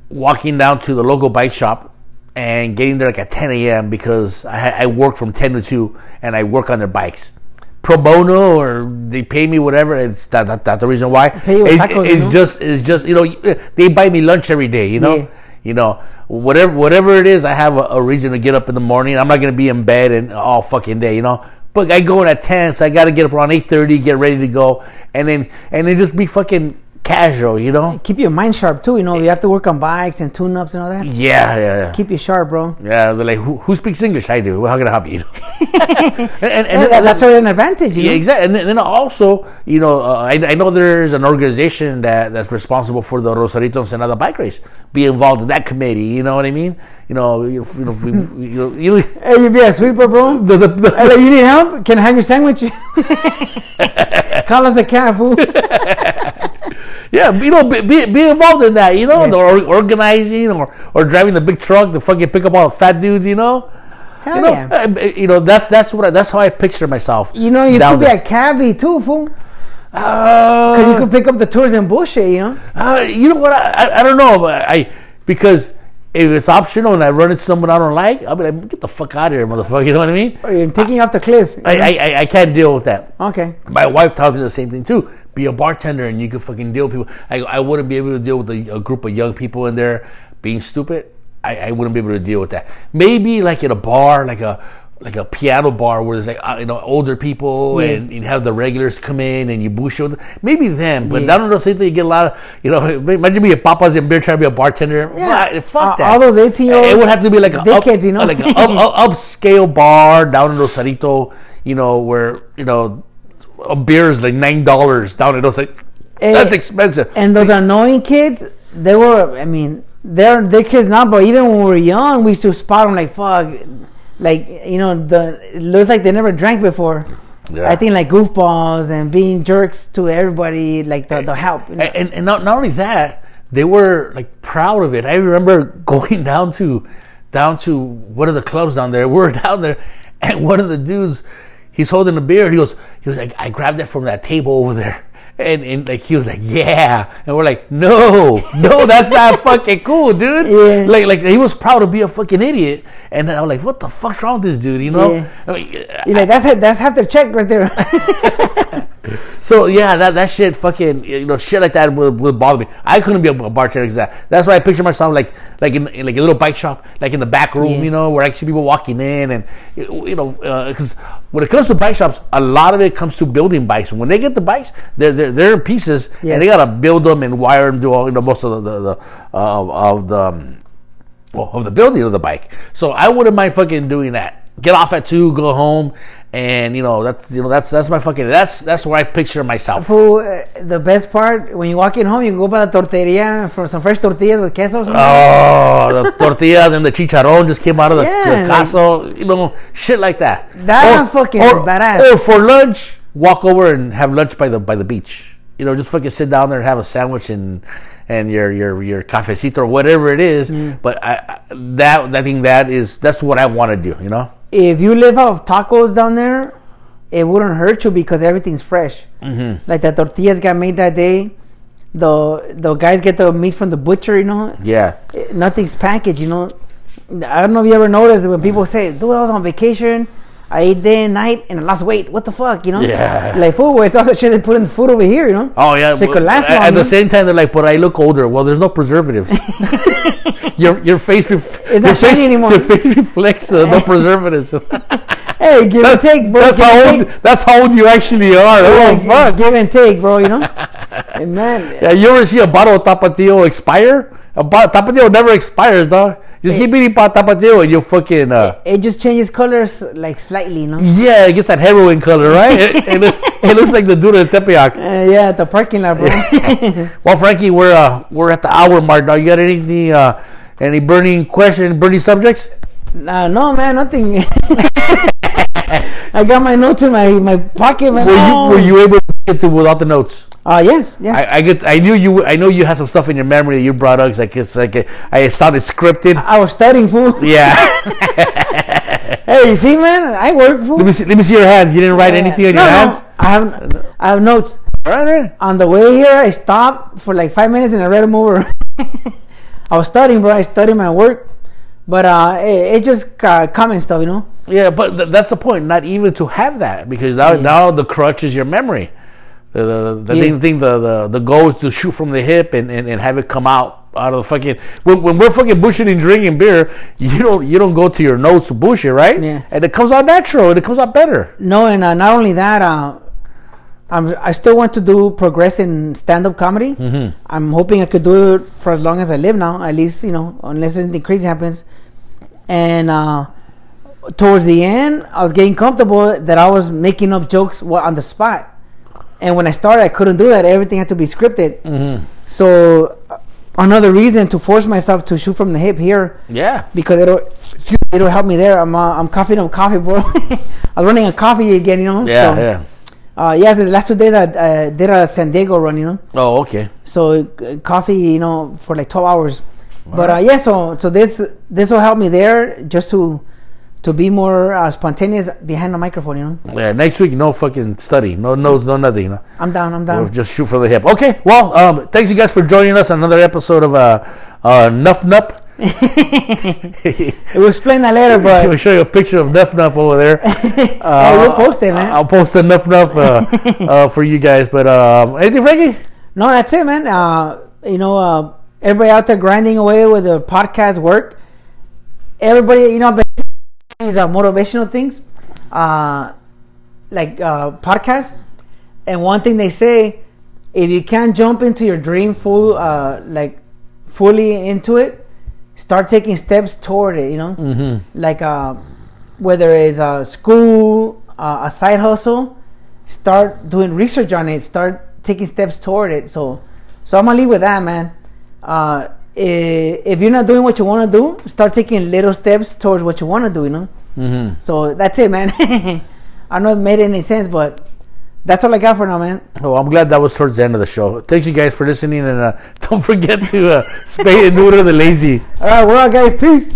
walking down to the local bike shop and getting there like at 10 a.m. because I, I work from 10 to 2 and I work on their bikes. Pro bono or they pay me whatever. It's that, that that's the reason why. You it's tacos, you it's know? just it's just you know eh, they buy me lunch every day. You know Yeah. you know whatever whatever it is. I have a, a reason to get up in the morning. I'm not gonna be in bed and all fucking day. You know. But I go in at 10, so I got to get up around 8:30, get ready to go, and then and then just be fucking casual. You know. Keep your mind sharp too. You know, you have to work on bikes and tune ups and all that. Yeah, yeah, yeah. Keep you sharp, bro. Yeah, they're like, who, who speaks English? I do. Well, how can I help you? and, and, and then- that's already an advantage. You yeah, know? exactly. And then, then also, you know, uh, I, I know there's an organization that, that's responsible for the Rosarito Ensenada bike race. Be involved in that committee. You know what I mean? You know, you, you know, we, we- you, you, Hey, you be a sweeper, bro. the, the, the, Hey, like, you need help? Can I have your sandwich? Call us a cab, fool. Yeah, you know, be, be, be involved in that. You know, the or, organizing or, or driving the big truck to fucking pick up all the fat dudes. You know. Hell You know, yeah. uh, you know that's that's what I, that's how I picture myself. You know, you could be there. a cabbie too, fool. Uh, Because you could pick up the tours and bullshit, you know? Uh, you know what? I, I, I don't know, but I because if it's optional and I run into someone I don't like, I'll be like, get the fuck out of here, motherfucker. You know what I mean? Or you're taking off the cliff. I, I, I- I can't deal with that. okay. My wife taught me the same thing too. Be a bartender and you can fucking deal with people. I, I wouldn't be able to deal with a, a group of young people in there being stupid. I, I wouldn't be able to deal with that. Maybe like at a bar, like a like a piano bar where there's like uh, you know older people Yeah. and you have the regulars come in and you bullshit with them. Maybe them, but Yeah. down in cities you get a lot of you know. Imagine me a Papas and Beer trying to be a bartender. Yeah. Fuck, fuck Uh, that. all those 18-year-old It would have to be like a up, you know? like an up, up, upscale bar down in Rosarito. You know where you know a beer is like nine dollars down in. Like, Eh, that's expensive. And those See, annoying kids, they were. I mean, they're they're kids now, but even when we were young, we used to spot them like fuck, like you know, the it looks like they never drank before. Yeah. I think like goofballs and being jerks to everybody, like the, the help. you know? and, and, not, not only that, they were like proud of it. I remember going down to down to one of the clubs down there. We were down there, and one of the dudes, he's holding a beer. He goes, he was like, I grabbed it from that table over there. And, and like he was like, yeah, and we're like, no, no, that's not fucking cool, dude. Yeah. Like, like he was proud to be a fucking idiot, and then I was like, what the fuck's wrong with this dude? You know? Yeah. I mean, uh, You're like that's it, that's half their check right there. So yeah, that, that shit fucking you know shit like that would, would bother me. I couldn't be a, bartender because that. That's why I picture myself like like in, in like a little bike shop, like in the back room, Yeah. you know, where I see people walking in and you know uh, because when it comes to bike shops, a lot of it comes to building bikes. When they get the bikes, they're they're, they're in pieces Yeah. and they gotta build them and wire them, do all you know most of the the, the uh, of the. Um, well, of the building of the bike. So I wouldn't mind fucking doing that. Get off at two, go home, and you know that's you know that's that's my fucking that's that's where I picture myself. Fool, uh, the best part when you walk in home, you can go by the torteria for some fresh tortillas with queso. Oh, the tortillas and the chicharron just came out of the, Yeah, the cazo, you know, shit like that. That's fucking badass. Or for lunch, walk over and have lunch by the by the beach. You know, just fucking sit down there and have a sandwich and and your your your cafecito or whatever it is. Mm. But I, I, that I think that is that's what I want to do. You know. If you live off tacos down there, it wouldn't hurt you because everything's fresh. Mm-hmm. Like the tortillas got made that day. The the guys get the meat from the butcher. You know, Yeah. Eh, nothing's packaged. You know, I don't know if you ever noticed when people say, "Dude, I was on vacation." I ate day and night and I lost weight. What the fuck, you know? Yeah. Like food, where's all the shit they put in the food over here, you know? Oh yeah. So it could last at, long. at the same time, they're like, "But I look older." Well, there's no preservatives. your your face ref- It's your face anymore. your face reflects uh, no preservatives. Hey, give and take, bro. that's give how old. take. That's how old you actually are. Oh fuck! Give and take, bro. You know, Hey, man. Yeah, you ever see a bottle of Tapatio expire? A bottle Tapatio never expires, dog. Just keep eating pa- Tapatio and you'll fucking. Uh, It just changes colors like slightly, you know. yeah, it gets that heroin color, right? it, it, look- it looks like the dude in Tepeyac. Uh, yeah, at the parking lot, bro. Well, Frankie, we're uh, we're at the hour mark now. You got anything? Uh, any burning question, burning subjects? nah, no, man, nothing. I got my notes in my, my pocket, man. Were you were you able to get to without the notes? Uh, yes, yes. I, I get. I knew you. I know you had some stuff in your memory that you brought up. It's like it's like I it sounded scripted. I was studying, fool. Yeah. Hey, you see, man, I work, fool. let me see. Let me see your hands. You didn't write anything on no, your no, hands. I have, I have notes. All right, all right. On the way here, I stopped for like five minutes and I read them over. I was studying, bro. I studied my work, but uh, it, it's just uh, common stuff, you know. Yeah, but th- that's the point. Not even to have that because now now the crutch is your memory. The the, the Yeah. thing, thing the, the the goal is to shoot from the hip and, and, and have it come out out of the fucking when, when we're fucking bushing and drinking beer you don't you don't go to your notes to bullshit right Yeah. and it comes out natural and it comes out better No, and uh, not only that, uh, I'm, I still want to do progress in stand-up comedy. Mm-hmm. I'm hoping I could do it for as long as I live now, at least you know, unless anything crazy happens. And uh, towards the end, I was getting comfortable that I was making up jokes on the spot. And when I started, I couldn't do that. Everything had to be scripted. Mm-hmm. So uh, another reason to force myself to shoot from the hip here yeah because it'll excuse it'll help me there. I'm uh, I'm coughing up coffee, bro. I was running a coffee again, you know. yeah so, yeah Uh, yes, the last two days I uh, did a San Diego run, you know. oh okay So uh, coffee, you know, for like twelve hours. Wow. But uh, yeah, so so this this will help me there just to to be more uh, spontaneous behind the microphone, you know. yeah next week no fucking study no notes no nothing you know? I'm down. I'm We'll down. just shoot from the hip okay well um thanks you guys for joining us on another episode of uh uh nuff nup we'll explain that later, but I'll show you a picture of Nuff Nuff over there. Uh, hey, we'll post it, man. I'll post a Nuff Nuff uh, uh, for you guys. But um, anything, Frankie? No, that's it, man. Uh, you know, uh, everybody out there grinding away with the podcast work. Everybody, you know, these are motivational things, uh, like uh, podcasts. And one thing they say, if you can't jump into your dream full, uh, like fully into it, start taking steps toward it. You know, mm-hmm. like uh, whether it's a school, uh, a side hustle, start doing research on it. Start taking steps toward it. So, so I'm gonna leave with that, man. Uh, if you're not doing what you want to do, start taking little steps towards what you want to do. You know. Mm-hmm. So that's it, man. I don't know if it made any sense, but that's all I got for now, man. Oh, I'm glad that was towards the end of the show. Thanks you guys for listening, and uh, don't forget to uh, spay and neuter the lazy. All right, we're out, guys. Peace.